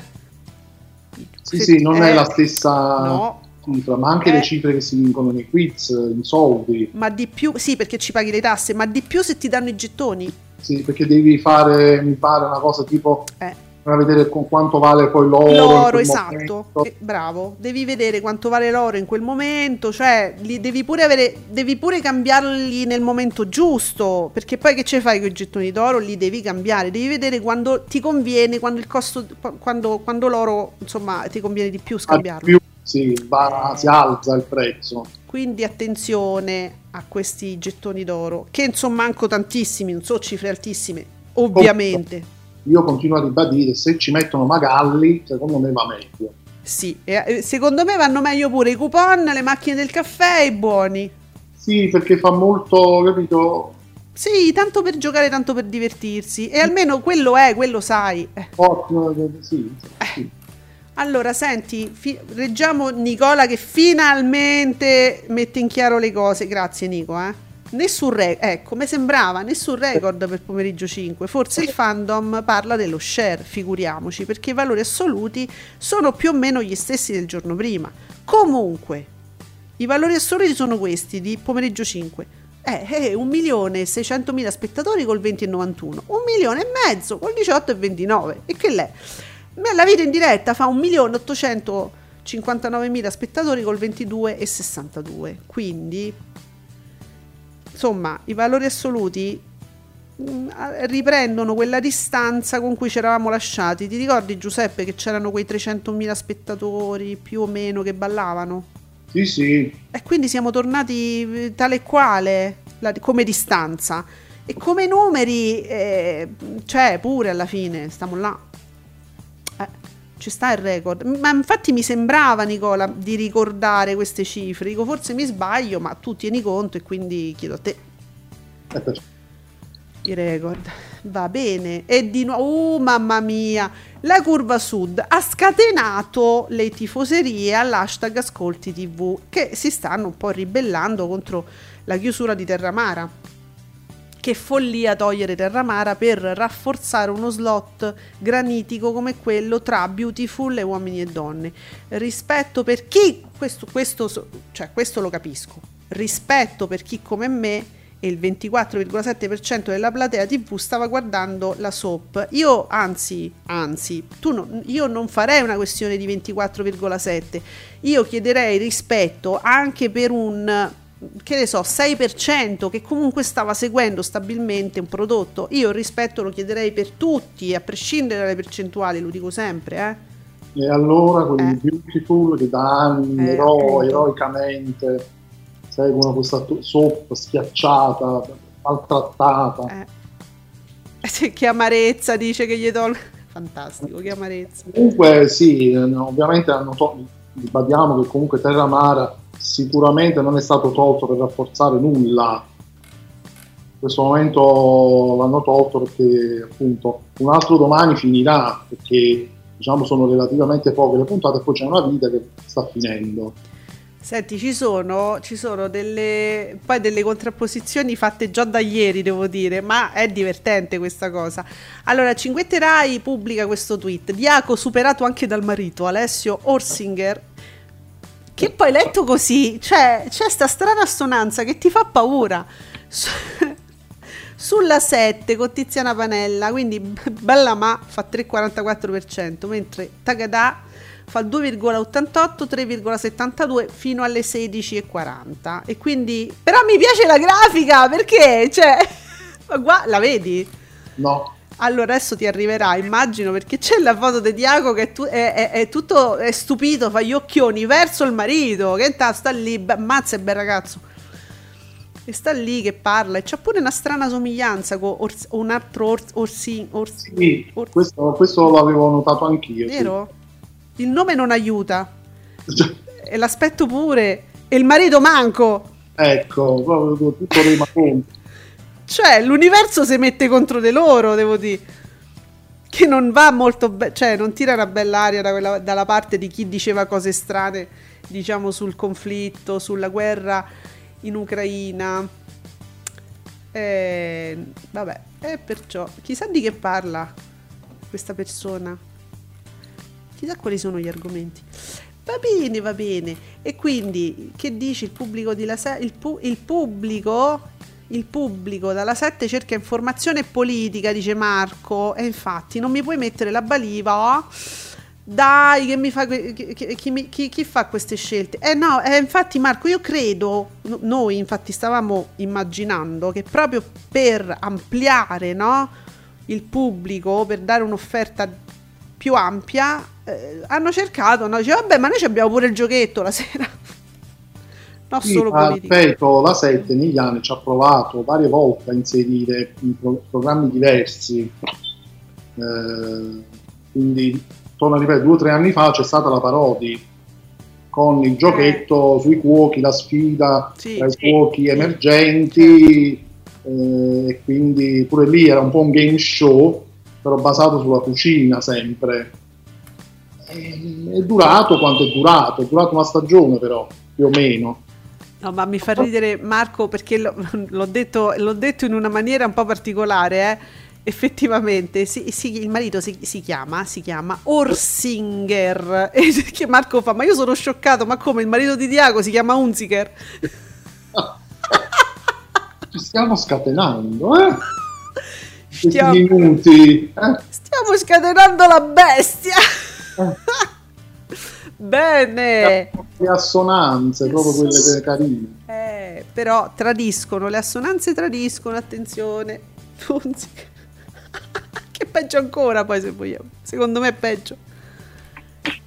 Sì, Se, sì, non eh, è la stessa no. cifra, ma anche eh, le cifre che si vincono nei quiz, i soldi. Ma di più, sì, perché ci paghi le tasse, ma di più se ti danno i gettoni. Sì, perché devi fare, mi pare, una cosa tipo... Eh a vedere con quanto vale poi l'oro. L'oro, esatto, eh, bravo. Devi vedere quanto vale l'oro in quel momento, cioè li devi pure avere, devi pure cambiarli nel momento giusto, perché poi che ce fai con i gettoni d'oro? Li devi cambiare, devi vedere quando ti conviene, quando il costo, quando, quando l'oro, insomma, ti conviene di più scambiarlo. Più, sì, va, si alza il prezzo. Quindi attenzione a questi gettoni d'oro, che insomma manco tantissimi, non so cifre altissime, ovviamente. Oh io continuo a ribadire, se ci mettono Magalli, secondo me va meglio. Sì, eh, secondo me vanno meglio pure i coupon, le macchine del caffè e i buoni. Sì, perché fa molto, capito? Sì, tanto per giocare, tanto per divertirsi. E almeno quello è, quello sai. Ottimo, eh, sì. sì. Allora, senti, fi- reggiamo Nicola che finalmente mette in chiaro le cose. Grazie Nico, eh nessun record, ecco, mi sembrava nessun record per pomeriggio 5. Forse il fandom parla dello share, figuriamoci, perché i valori assoluti sono più o meno gli stessi del giorno prima. Comunque, i valori assoluti sono questi di pomeriggio 5. Eh, eh 1.600.000 spettatori col 20,91, 1 milione e mezzo col 18,29. E che l'è? La vita in diretta fa 1.859.000 spettatori col 22,62. Quindi insomma, i valori assoluti mm, riprendono quella distanza con cui ci eravamo lasciati. Ti ricordi Giuseppe che c'erano quei 300.000 spettatori più o meno che ballavano? Sì, sì. E quindi siamo tornati eh, tale e quale la, come distanza. E come numeri, eh, cioè pure alla fine, stiamo là ci sta il record. Ma infatti mi sembrava, Nicola, di ricordare queste cifre. Dico, forse mi sbaglio, ma tu tieni conto e quindi chiedo a te. Eh, I record. Va bene. E di nuovo, oh mamma mia, la curva sud ha scatenato le tifoserie all'hashtag Ascolti TV che si stanno un po' ribellando contro la chiusura di Terramara che follia togliere Terramara per rafforzare uno slot granitico come quello tra Beautiful e Uomini e Donne. Rispetto per chi, questo, questo, cioè questo lo capisco, rispetto per chi come me e il 24,7% della platea TV stava guardando la soap. Io anzi, anzi, no, io non farei una questione di 24,7. Io chiederei rispetto anche per un che ne so, 6% che comunque stava seguendo stabilmente un prodotto. Io il rispetto lo chiederei per tutti, a prescindere dalle percentuali, lo dico sempre, eh. E allora quelli eh. beautiful che da anni eh, ero- eroicamente seguono questa soap schiacciata, maltrattata. Eh. Che amarezza dice che gli do. Fantastico, che amarezza. Comunque sì, ovviamente hanno to- ribadiamo che comunque Terra Mara sicuramente non è stato tolto per rafforzare nulla. In questo momento l'hanno tolto perché appunto un altro domani finirà, perché diciamo sono relativamente poche le puntate e poi c'è una vita che sta finendo. Senti, ci sono, ci sono delle, poi delle contrapposizioni fatte già da ieri, devo dire, ma è divertente questa cosa. Allora, Cinguette Rai pubblica questo tweet. Diaco superato anche dal marito, Alessio Orsinger, che poi letto così, cioè c'è sta strana assonanza che ti fa paura. (laughs) Sulla 7 con Tiziana Panella, quindi bella ma fa 3,44%, mentre Tagada fa il 2,88, 3,72 fino alle 16,40. E quindi, però mi piace la grafica perché, cioè, (laughs) ma la vedi? No. Allora adesso ti arriverà, immagino, perché c'è la foto di Diaco che è, tu- è, è, è tutto è stupito, fa gli occhioni verso il marito, che ta, sta lì, mazza è bel ragazzo. E sta lì che parla e c'ha pure una strana somiglianza con Ors- un altro Ors- Orsi- Orsi- Sì, Or- questo, questo l'avevo notato anch'io. sì. vero? Il nome non aiuta, (laughs) e l'aspetto pure, e il marito manco. Ecco, proprio tutto rima conto. Cioè, l'universo si mette contro di loro, devo dire. Che non va molto bene, cioè, non tira una bella aria da quella- dalla parte di chi diceva cose strane, diciamo, sul conflitto, sulla guerra in Ucraina. Eh, vabbè, e perciò, chissà di che parla questa persona. Chissà quali sono gli argomenti. Va bene, va bene. E quindi, che dici il pubblico di la se- il, pu- il pubblico il pubblico dalla 7 cerca informazione politica, dice Marco, e infatti non mi puoi mettere la baliva, oh? Dai, che mi fa chi, mi- chi- chi fa queste scelte? Eh no, eh, infatti Marco, io credo, no- noi infatti stavamo immaginando che proprio per ampliare no, il pubblico, per dare un'offerta più ampia, eh, hanno cercato, no? Dice, vabbè, ma noi abbiamo pure il giochetto la sera. No, Sì, solo ma, politica. ripeto, la 7 negli anni ci ha provato varie volte a inserire in pro- programmi diversi. Eh, quindi, torno a ripetere, due o tre anni fa c'è stata la Parodi con il giochetto sui cuochi, la sfida Eh. Sì. tra i cuochi emergenti, eh, e quindi pure lì era un po' un game show, però basato sulla cucina sempre. E- È durato quanto è durato, è durato una stagione però, più o meno. No, ma mi fa ridere Marco perché lo- (laughs) l'ho, detto, l'ho detto in una maniera un po' particolare, eh. Effettivamente, sì, sì, il marito si, si chiama, si chiama Orsinger. (laughs) E che Marco fa, ma io sono scioccato, ma come il marito di Diago si chiama Unziker? (laughs) Ci stiamo scatenando, eh? Stiamo, minuti. eh? stiamo scatenando la bestia. Bene. Le assonanze, proprio quelle che carine. Eh, però tradiscono, le assonanze tradiscono, attenzione. (laughs) (laughs) Che peggio ancora poi se vogliamo. Secondo me è peggio.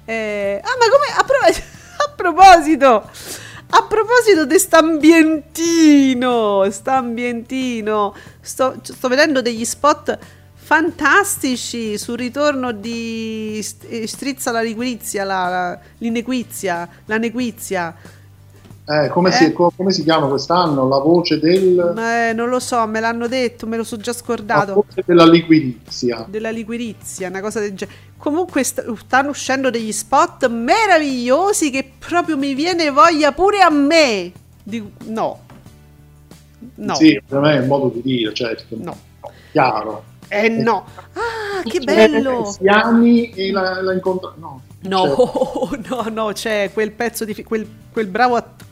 Eh, ah, ma come a, pro- (laughs) a proposito, a proposito di st'ambientino, st'ambientino, sto, sto vedendo degli spot fantastici sul ritorno di eh, Strizza la liquizia, la, la, l'inequizia, la nequizia. Eh, come, Eh? Si, co- come si chiama quest'anno? La voce del... Eh, non lo so, me l'hanno detto, me lo so già La scordato. voce della liquidizia. Della liquirizia, una cosa del genere. Comunque st- stanno uscendo degli spot meravigliosi che proprio mi viene voglia pure a me. Di- no. No. Sì, per me è un modo di dire, certo. No. Chiaro. Eh no. Ah, che Eh, bello. Siani e la, la incontra... No. No, (laughs) no, no, c'è quel pezzo di fi- quel, quel bravo attore.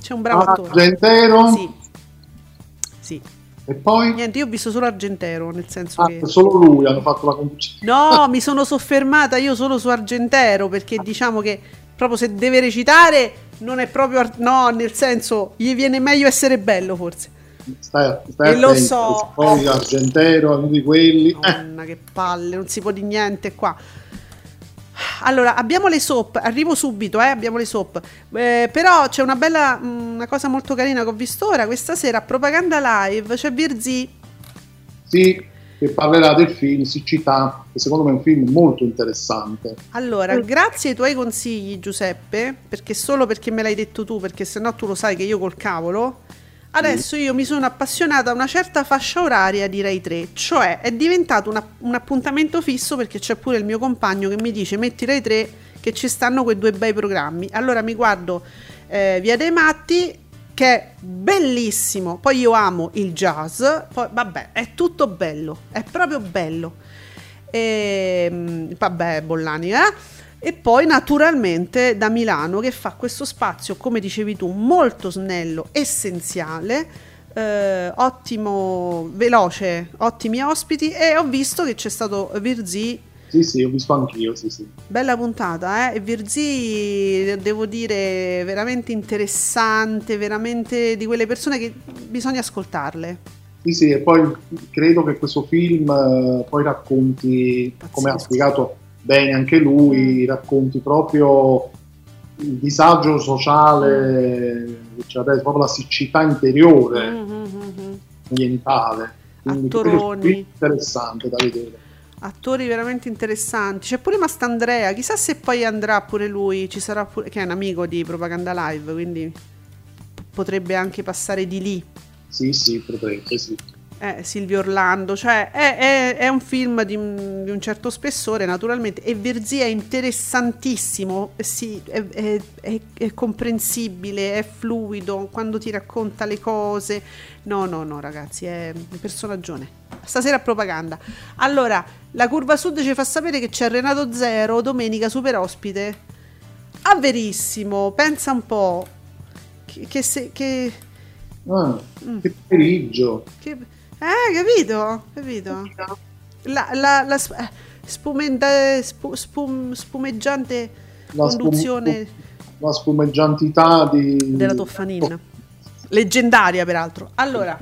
C'è un bravo Ah, attore. Argentero. Sì. Sì. E poi... Niente, io ho visto solo Argentero, nel senso Ah, che solo lui hanno fatto la confusione. No, mi sono soffermata io solo su Argentero perché diciamo che proprio se deve recitare non è proprio ar- no, nel senso gli viene meglio essere bello forse. Stai, stai E lo attento, so. Poi Argentero, uno di quelli... Eh, Madonna, che palle, non si può di niente qua. Allora, abbiamo le soap, arrivo subito, eh, abbiamo le soap. Eh, però c'è una bella, mm, una cosa molto carina che ho visto ora, questa sera a Propaganda Live c'è Virzi. sì, che parlerà del film Siccità, che secondo me è un film molto interessante. Allora, grazie ai tuoi consigli, Giuseppe, perché solo perché me l'hai detto tu, perché sennò tu lo sai che io col cavolo. Adesso io mi sono appassionata a una certa fascia oraria di Rai 3, cioè è diventato una- un appuntamento fisso perché c'è pure il mio compagno che mi dice metti Rai 3 che ci stanno quei due bei programmi. Allora mi guardo eh, Via dei Matti che è bellissimo, poi io amo il jazz, poi vabbè è tutto bello, è proprio bello. E, mm, vabbè Bollani eh? E poi naturalmente da Milano che fa questo spazio, come dicevi tu, molto snello, essenziale, eh, ottimo, veloce, ottimi ospiti e ho visto che c'è stato Virzì, Sì, sì, ho visto anch'io, sì, sì. bella puntata, eh? E Virzì, devo dire, veramente interessante, veramente di quelle persone che bisogna ascoltarle. Sì, sì, e poi credo che questo film eh, poi racconti, come ha Pazzesco. spiegato bene anche lui, Mm. racconti proprio il disagio sociale, cioè adesso proprio la siccità interiore, Mm, mm, mm, mm. ambientale. Quindi Attoroni. interessante da vedere. Attori veramente interessanti. C'è pure Mastandrea, chissà se poi andrà pure lui, ci sarà pure, che è un amico di Propaganda Live, quindi potrebbe anche passare di lì. Sì, sì, potrebbe, sì. Eh, Silvio Orlando, cioè è, è- è un film di un, di un certo spessore naturalmente e Verzi è interessantissimo, sì, è, è- comprensibile, è fluido quando ti racconta le cose. No, no, no ragazzi, è un personaggione. Stasera propaganda. Allora, la curva sud ci fa sapere che c'è Renato Zero, domenica super ospite. Ah, verissimo, pensa un po'. Che, che se... Che, Ah, Mm. Che pomeriggio. che- eh, capito? Capito? La, la, la sp- eh, spumenta- spu- spum- spumeggiante La spum- conduzione La spumeggiantità di... della Toffanina. Leggendaria, peraltro. Allora,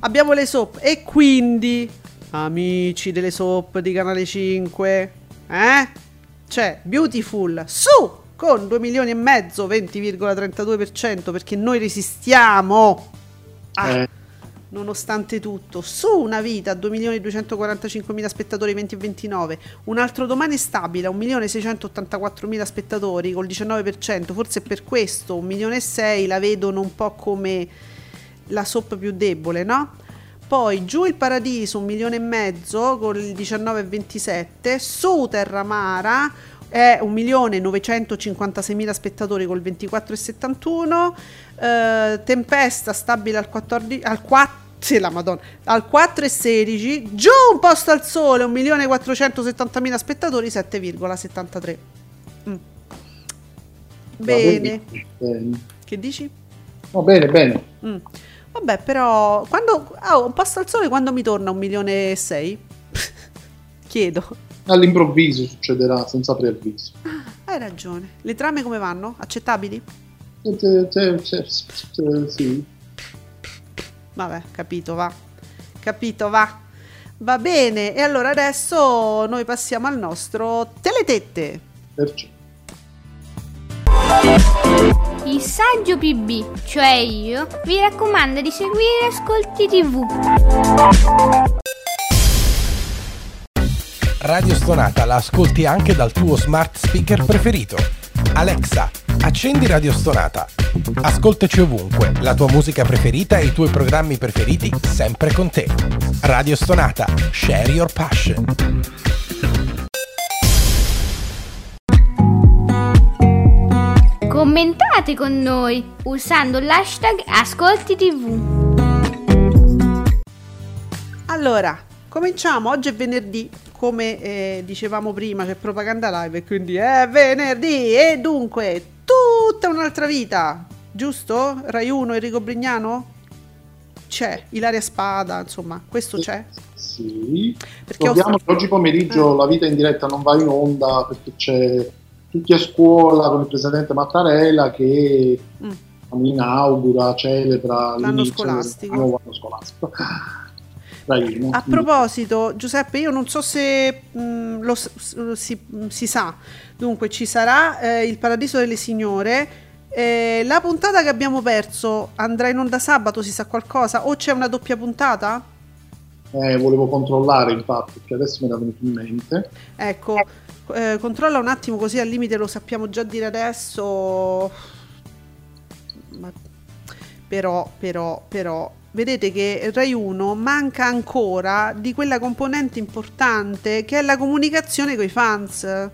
abbiamo le soap e quindi, amici delle soap di Canale 5, eh? C'è Beautiful su con 2 milioni e mezzo, 20,32% perché noi resistiamo. Ah, Eh, nonostante tutto, su una vita, 2.245.000 spettatori 20 e 29, un altro domani stabile, 1.684.000 spettatori col 19%, forse per questo 1.600.000 la vedono un po' come la soap più debole, no? Poi giù il paradiso, un milione e mezzo con il 19,27. Su Terramara è 1.956.000 spettatori col 24,71. Eh, Tempesta stabile al 14 al 4 sì, la Madonna, al 4,16 giù un posto al sole 1.470.000 spettatori 7,73 Mm. bene bene. che dici? Va bene, bene. Mm. Vabbè, però quando ah, un posto al sole quando mi torna un milione e sei? (laughs) Chiedo. All'improvviso succederà, senza preavviso. Hai ragione. Le trame come vanno? Accettabili? Eh, Sì. Vabbè, capito, va. Capito, va. Va bene. E allora adesso noi passiamo al nostro teletette. Perciò. Il saggio PB, cioè io, vi raccomanda di seguire Ascolti TV. Radio Stonata la ascolti anche dal tuo smart speaker preferito. Alexa, accendi Radio Stonata. Ascoltaci ovunque, la tua musica preferita e i tuoi programmi preferiti sempre con te. Radio Stonata, share your passion. Commentate con noi usando l'hashtag Ascolti TV. Allora, cominciamo. Oggi è venerdì, come eh, dicevamo prima, c'è propaganda live e quindi è venerdì e dunque tutta un'altra vita, giusto? Rai 1 Enrico Brignano? C'è, Ilaria Spada, insomma, questo c'è. Sì. Perché ho Ricordiamo fa- che oggi pomeriggio Eh. la vita in diretta non va in onda perché c'è tutti a scuola con il presidente Mattarella che Mm. inaugura, celebra L'anno scolastico. nuovo anno scolastico. A proposito, Giuseppe, io non so se mh, lo s- s- si, mh, si sa, dunque ci sarà eh, il Paradiso delle Signore. Eh, la puntata che abbiamo perso andrà in onda sabato, si sa qualcosa? O c'è una doppia puntata? Eh, volevo controllare infatti perché adesso mi era venuto in mente. Ecco, eh, controlla un attimo così al limite lo sappiamo già dire adesso. Ma- però, però, però, vedete che Rai 1 manca ancora di quella componente importante che è la comunicazione con i fans.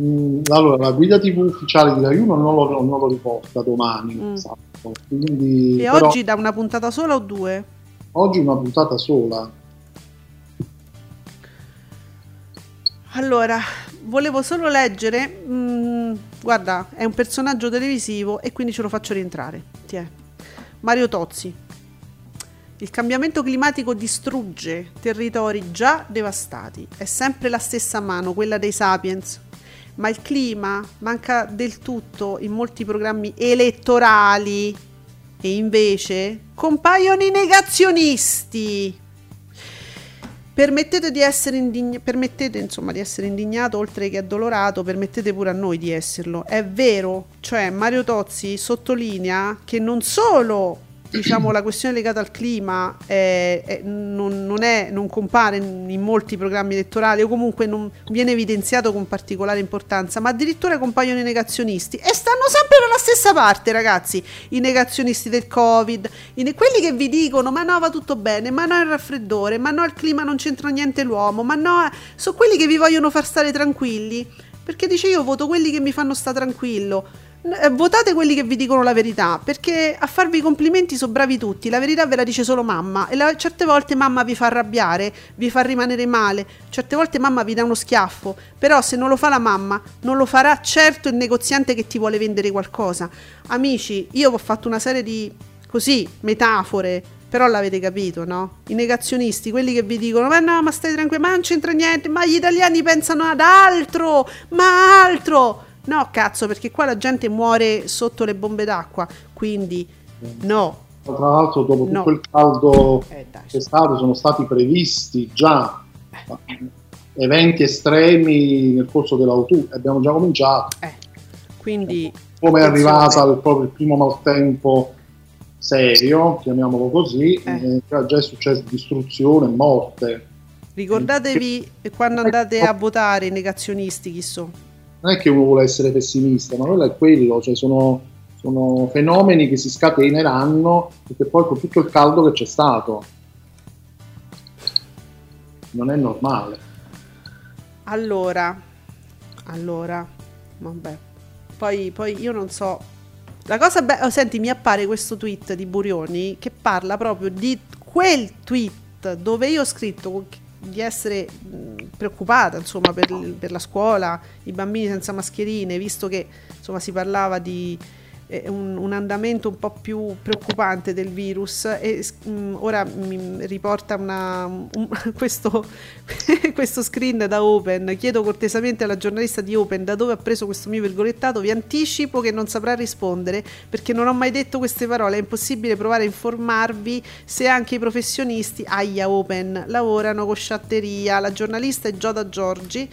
Mm, allora, la guida TV ufficiale di Rai 1 non lo, non lo riporta domani, Mm. esatto. Quindi, E però, oggi da una puntata sola o due? oggi una puntata sola. Allora, volevo solo leggere. mm, guarda, è un personaggio televisivo e quindi ce lo faccio rientrare. Tiè. Mario Tozzi. Il cambiamento climatico distrugge territori già devastati. È sempre la stessa mano, quella dei sapiens. Ma il clima manca del tutto in molti programmi elettorali. E invece compaiono i negazionisti. Permettete di essere indign- permettete insomma di essere indignato oltre che addolorato, permettete pure a noi di esserlo. È vero, cioè Mario Tozzi sottolinea che non solo diciamo la questione legata al clima è- è- non, non è, non compare in, molti programmi elettorali o comunque non viene evidenziato con particolare importanza, ma addirittura compaiono i negazionisti e stanno sempre dalla stessa parte, ragazzi. I negazionisti del Covid, i quelli che vi dicono ma no va tutto bene, ma no il raffreddore, ma no il clima non c'entra niente l'uomo, ma no, sono quelli che vi vogliono far stare tranquilli. Perché dice io voto quelli che mi fanno stare tranquillo. Eh, Votate quelli che vi dicono la verità, perché a farvi i complimenti sono bravi tutti, la verità ve la dice solo mamma e la- certe volte mamma vi fa arrabbiare, vi fa rimanere male, certe volte mamma vi dà uno schiaffo, però se non lo fa la mamma non lo farà certo il negoziante che ti vuole vendere qualcosa. Amici, io ho fatto una serie di così metafore, però l'avete capito, no? I negazionisti, quelli che vi dicono "Ma no, ma stai tranquillo, ma non c'entra niente, ma gli italiani pensano ad altro, ma altro". No, cazzo, perché qua la gente muore sotto le bombe d'acqua, quindi no. Tra l'altro, dopo No. tutto il caldo Eh, dai. c'è stato, sono stati previsti già eventi estremi nel corso dell'autunno. Abbiamo già cominciato. Eh, quindi Come è arrivata il, proprio il primo maltempo serio, chiamiamolo così, Eh. eh, già è successo distruzione, morte. ricordatevi quando andate a votare i negazionisti chi sono. Non è che uno vuole essere pessimista, ma quello è quello, cioè sono, sono fenomeni che si scateneranno perché poi con tutto il caldo che c'è stato non è normale. Allora, allora, vabbè. Poi, poi io non so. La cosa bella, senti, mi appare questo tweet di Burioni che parla proprio di quel tweet dove io ho scritto di essere preoccupata, insomma, per, per la scuola, i bambini senza mascherine, visto che insomma si parlava di un, un andamento un po' più preoccupante del virus e mh, ora mi riporta una, un- (laughs) questo, (laughs) questo screen da Open. Chiedo cortesemente alla giornalista di Open da dove ha preso questo mio virgolettato. Vi anticipo che non saprà rispondere perché non ho mai detto queste parole. È impossibile provare a informarvi se anche i professionisti, aia Open, lavorano con sciatteria. La giornalista è Gioda Giorgi.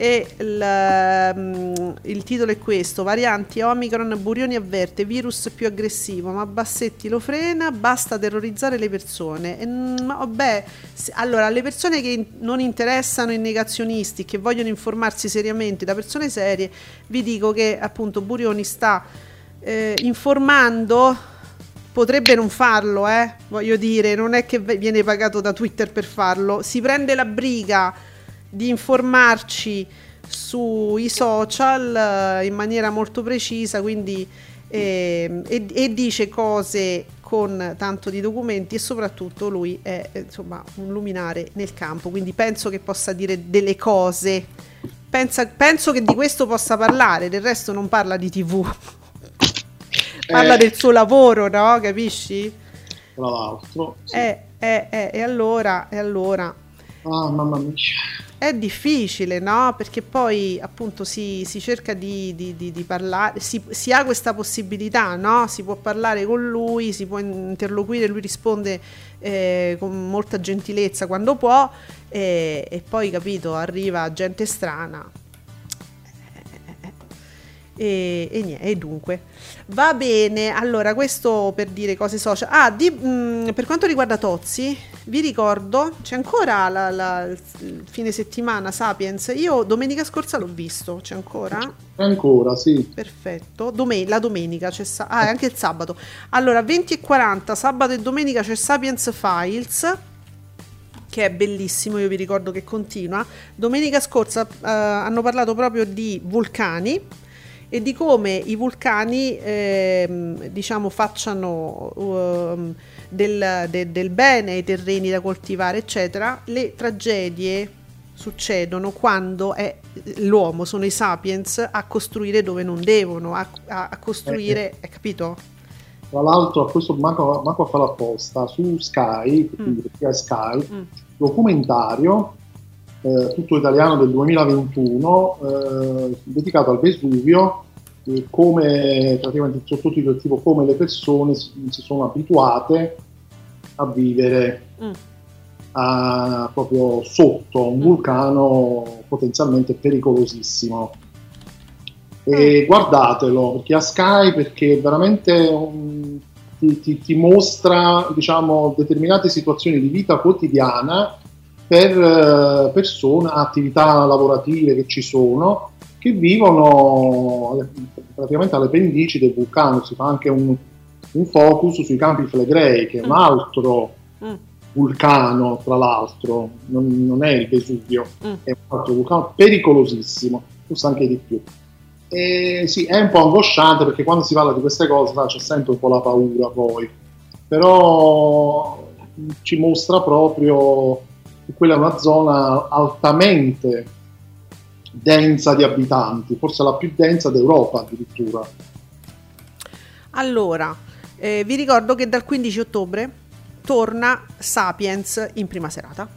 E il, mm, il titolo è questo: Varianti Omicron, Burioni avverte, virus più aggressivo, ma Bassetti lo frena, basta terrorizzare le persone. E, mm, vabbè, se- allora, le persone che non interessano i negazionisti, che vogliono informarsi seriamente da persone serie, vi dico che appunto Burioni sta eh, informando potrebbe non farlo, eh? voglio dire, non è che viene pagato da Twitter per farlo, si prende la briga di informarci sui social eh, in maniera molto precisa, quindi ehm, e, e dice cose con tanto di documenti e soprattutto lui è eh, insomma un luminare nel campo, quindi penso che possa dire delle cose. Pensa- penso che di questo possa parlare, del resto non parla di TV. (laughs) parla Eh. del suo lavoro, no? Capisci? Tra l'altro, sì. Eh, eh, eh, e allora, e allora Ah, mamma mia. è difficile, no? Perché poi appunto si, si cerca di, di- di- di parlare, si, si ha questa possibilità, no? Si può parlare con lui, si può interloquire, lui risponde eh, con molta gentilezza quando può e, e poi, capito, arriva gente strana. E, e, nie- e dunque va bene allora questo per dire cose social ah di- mh, per quanto riguarda Tozzi vi ricordo, c'è ancora la, la, il fine settimana Sapiens. Io domenica scorsa l'ho visto, c'è ancora? C'è ancora, sì. Perfetto. Domen- la domenica c'è sa- ah, anche il sabato. Allora, 20 e 40, sabato e domenica c'è Sapiens Files che è bellissimo, io vi ricordo che continua. Domenica scorsa eh, hanno parlato proprio di vulcani e di come i vulcani eh, diciamo facciano uh, del, de, del bene ai terreni da coltivare eccetera le tragedie succedono quando è l'uomo, sono i sapiens a costruire dove non devono, a, a, a costruire, eh, capito? Tra l'altro, a questo manco, manco a fare apposta, su Sky, quindi mm. Sky, mm. documentario eh, tutto italiano del 2021 eh, dedicato al Vesuvio eh, come praticamente il sottotitolo tipo come le persone si, si sono abituate a vivere mm. a, proprio sotto un mm. vulcano potenzialmente pericolosissimo e mm. guardatelo perché a Sky perché veramente un, ti, ti, ti, mostra diciamo determinate situazioni di vita quotidiana per eh, persone, attività lavorative che ci sono, che vivono praticamente alle pendici del vulcano. Si fa anche un, un focus sui campi Flegrei, che è un mm. altro mm. vulcano, tra l'altro, non, non è il Vesuvio, mm. è un altro vulcano pericolosissimo, forse anche di più. E sì, è un po' angosciante perché quando si parla di queste cose c'è sempre un po' la paura poi, però ci mostra proprio quella è una zona altamente densa di abitanti, forse la più densa d'Europa addirittura. Allora, eh, vi ricordo che dal 15 ottobre torna Sapiens in prima serata.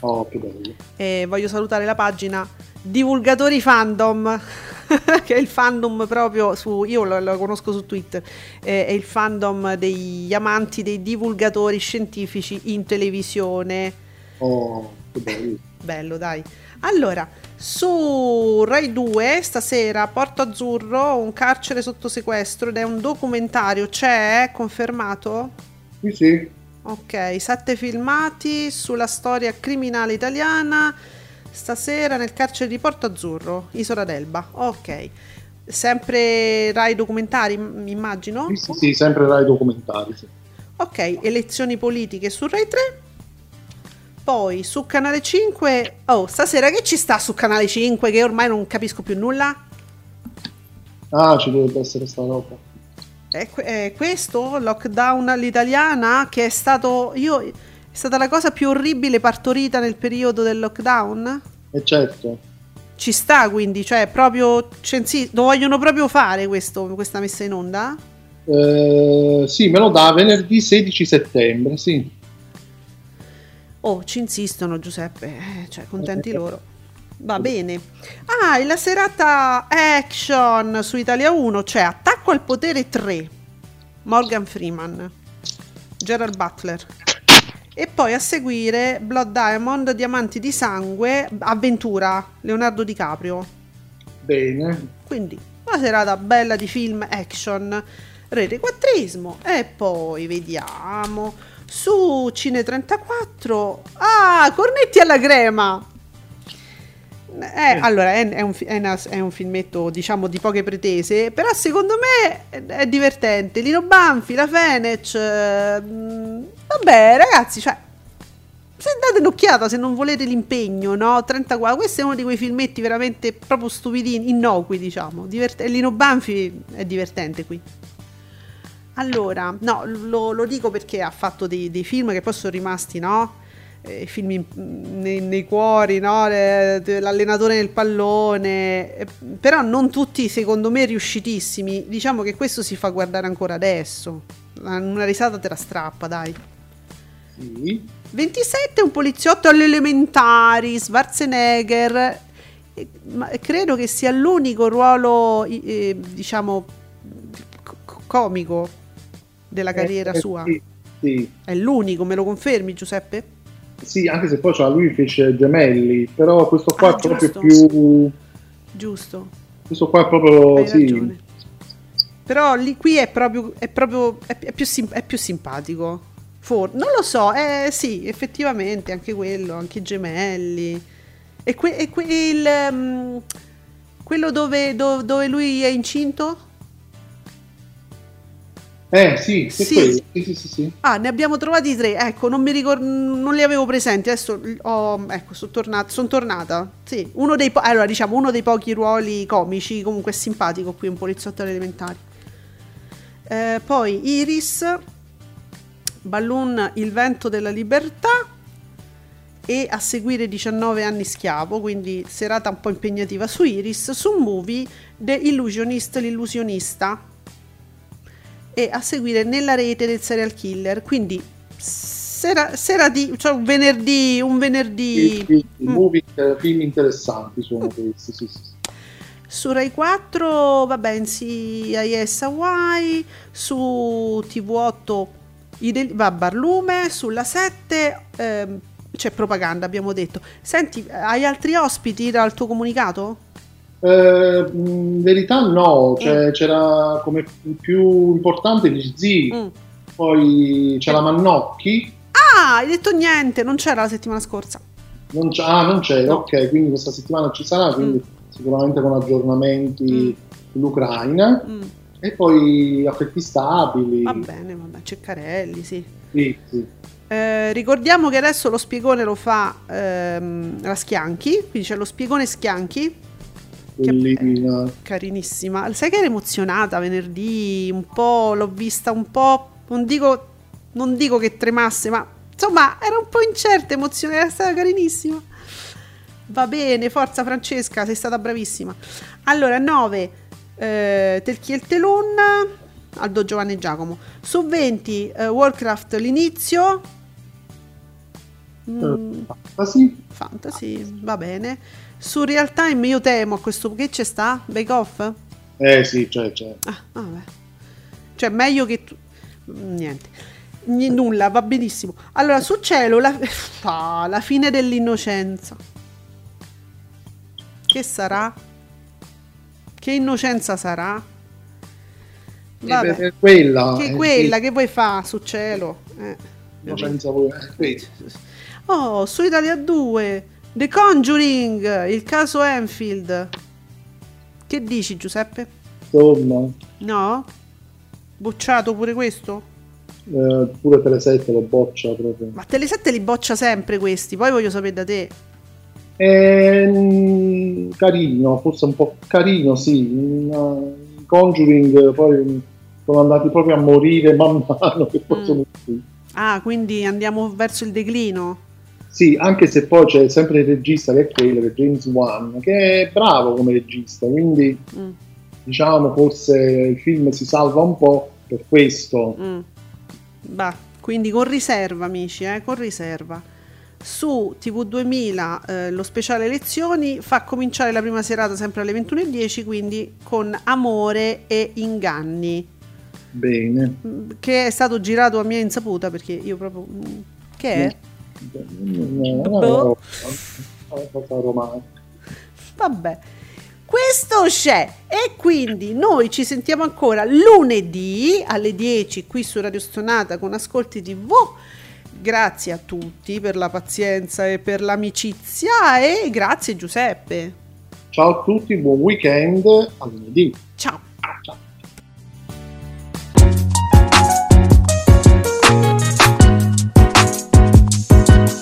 Oh, che bello. E voglio salutare la pagina Divulgatori Fandom, (laughs) che è il fandom proprio su, io lo, lo conosco su Twitter, eh, è il fandom degli amanti dei divulgatori scientifici in televisione Oh, che bello. bello, dai. Allora, su Rai 2 stasera Porto Azzurro, un carcere sotto sequestro ed è un documentario, c'è? Confermato? Sì, sì. Ok, sette filmati sulla storia criminale italiana stasera nel carcere di Porto Azzurro, Isola d'Elba. Ok. Sempre Rai documentari, immagino? Sì, sì, sì sempre Rai documentari. Sì. Ok, elezioni politiche su Rai 3 poi su canale 5. Oh, stasera che ci sta su canale 5? Che ormai non capisco più nulla. Ah, ci dovrebbe essere sta roba. È, è questo, lockdown all'italiana, che è stato. Io. È stata la cosa più orribile partorita nel periodo del lockdown? E certo. Ci sta quindi, cioè proprio. Sì, lo vogliono proprio fare questo, questa messa in onda? Eh, sì, me lo dà venerdì 16 settembre, sì. Oh, ci insistono Giuseppe, eh, cioè contenti loro. Va bene. Ah, e la serata action su Italia 1 c'è Attacco al potere 3. Morgan Freeman, Gerald Butler. E poi a seguire Blood Diamond, Diamanti di sangue, Avventura, Leonardo DiCaprio. Bene. Quindi una serata bella di film action, rete quattrismo e poi vediamo su Cine 34 ah cornetti alla crema. Eh, allora è, è, un, è, una, è, un, filmetto diciamo di poche pretese però secondo me è, divertente. Lino Banfi, la Fenech eh, vabbè ragazzi cioè se date un'occhiata se non volete l'impegno no? 34 questo è uno di quei filmetti veramente proprio stupidini innocui diciamo. Divert- Lino Banfi è divertente qui allora, no, lo, lo, dico perché ha fatto dei, dei, film che poi sono rimasti, no? Eh, film in, nei, nei, cuori, no? l'allenatore nel pallone, eh, però non tutti secondo me riuscitissimi. Diciamo che questo si fa guardare ancora adesso. Una risata te la strappa, dai. Sì. 27 un poliziotto alle elementari, Schwarzenegger. Eh, ma credo che sia l'unico ruolo, eh, diciamo, comico della eh, carriera eh, sua? Sì, sì. È l'unico, me lo confermi Giuseppe? Sì, anche se poi cioè, lui fece Gemelli, però questo qua ah, è proprio più... Giusto. Questo qua è proprio... Hai sì. Ragione. Però lì qui è proprio, è proprio è, più, è più simpatico. For- non lo so, eh, sì, effettivamente, anche quello, anche i gemelli. E, que- e que- il, mm, quello dove, do- dove lui è incinto? Eh sì, Sì. Sì, sì, sì. Ah, ne abbiamo trovati tre. Ecco, non mi ricordo, non li avevo presenti. Adesso ho, ecco, sono tornata. Son tornata. Sì, uno dei po- allora, diciamo, uno dei pochi ruoli comici, comunque simpatico qui un poliziotto alle elementari. Eh, poi Iris, Balloon, Il vento della libertà e a seguire 19 anni schiavo, quindi serata un po' impegnativa su Iris, su Movie The Illusionist, l'illusionista e a seguire nella rete del serial killer, quindi sera, sera di, cioè un venerdì, un venerdì Sì, sì, Mm. movie, eh, film interessanti sono (laughs) questi, sì, sì, su Rai 4, vabbè, NCIS Hawaii, su TV8 i del- va Barlume, sulla 7 ehm, c'è propaganda, abbiamo detto. Senti, hai altri ospiti dal tuo comunicato? Eh, in verità no, cioè, c'era come più importante gli zii, Mm. poi c'è la Mannocchi, Ah, hai detto niente, non c'era la settimana scorsa. non c'è, ah non c'era, No. ok, quindi questa settimana ci sarà, quindi sicuramente con aggiornamenti sull'Ucraina Mm, e poi affetti stabili. va bene, vabbè, Ceccarelli, sì. Sì, sì. Eh, ricordiamo che adesso lo spiegone lo fa ehm, la Schianchi, quindi c'è lo spiegone Schianchi, Bellina. carinissima. Sai che ero emozionata venerdì, un po' l'ho vista un po', non dico, non dico che tremasse, ma insomma era un po' incerta, emozionata, era stata carinissima. Va bene, forza Francesca, sei stata bravissima. Allora, 9, eh, Telchi il Telun, Aldo Giovanni e Giacomo. Su 20, eh, Warcraft l'inizio. Mm, Ah, sì? fantasy, va bene. Su Real Time io temo a questo che c'è sta? Bake Off? Eh sì, cioè, cioè. Ah, vabbè. Cioè, meglio che tu... Niente. Ni- nulla, va benissimo. Allora, su cielo, la... (laughs) Ah, la fine dell'innocenza. Che sarà? Che innocenza sarà? Vabbè. Eh, beh, quella. Che eh, quella, sì, che vuoi fa su cielo? Eh. Innocenza voi- eh, quella. Oh, su Italia 2, The Conjuring, il caso Enfield. Che dici Giuseppe? Insomma, No? Bocciato pure questo? eh, pure Telesette lo boccia proprio. Ma Telesette li boccia sempre questi, poi voglio sapere da te. Mm, carino, forse un po' carino, sì. In, Conjuring poi sono andati proprio a morire man mano che poi Mm. Ah, quindi andiamo verso il declino. Sì, anche se poi c'è sempre il regista che è quello, che è James Wan, che è bravo come regista, quindi Mm, diciamo forse il film si salva un po' per questo. mm. Bah, quindi con riserva, amici, eh, con riserva. Su TV2000 eh, lo speciale lezioni fa cominciare la prima serata sempre alle 21.10, quindi con Amore e Inganni. Bene. Mm, che è stato girato a mia insaputa perché io proprio mm, che è? No, Boh. romantica. Vabbè. Questo c'è e quindi noi ci sentiamo ancora lunedì alle 10 qui su Radio Stonata con Ascolti TV. Grazie a tutti per la pazienza e per l'amicizia e grazie Giuseppe. Ciao a tutti, buon weekend, a lunedì. Ciao. Ciao.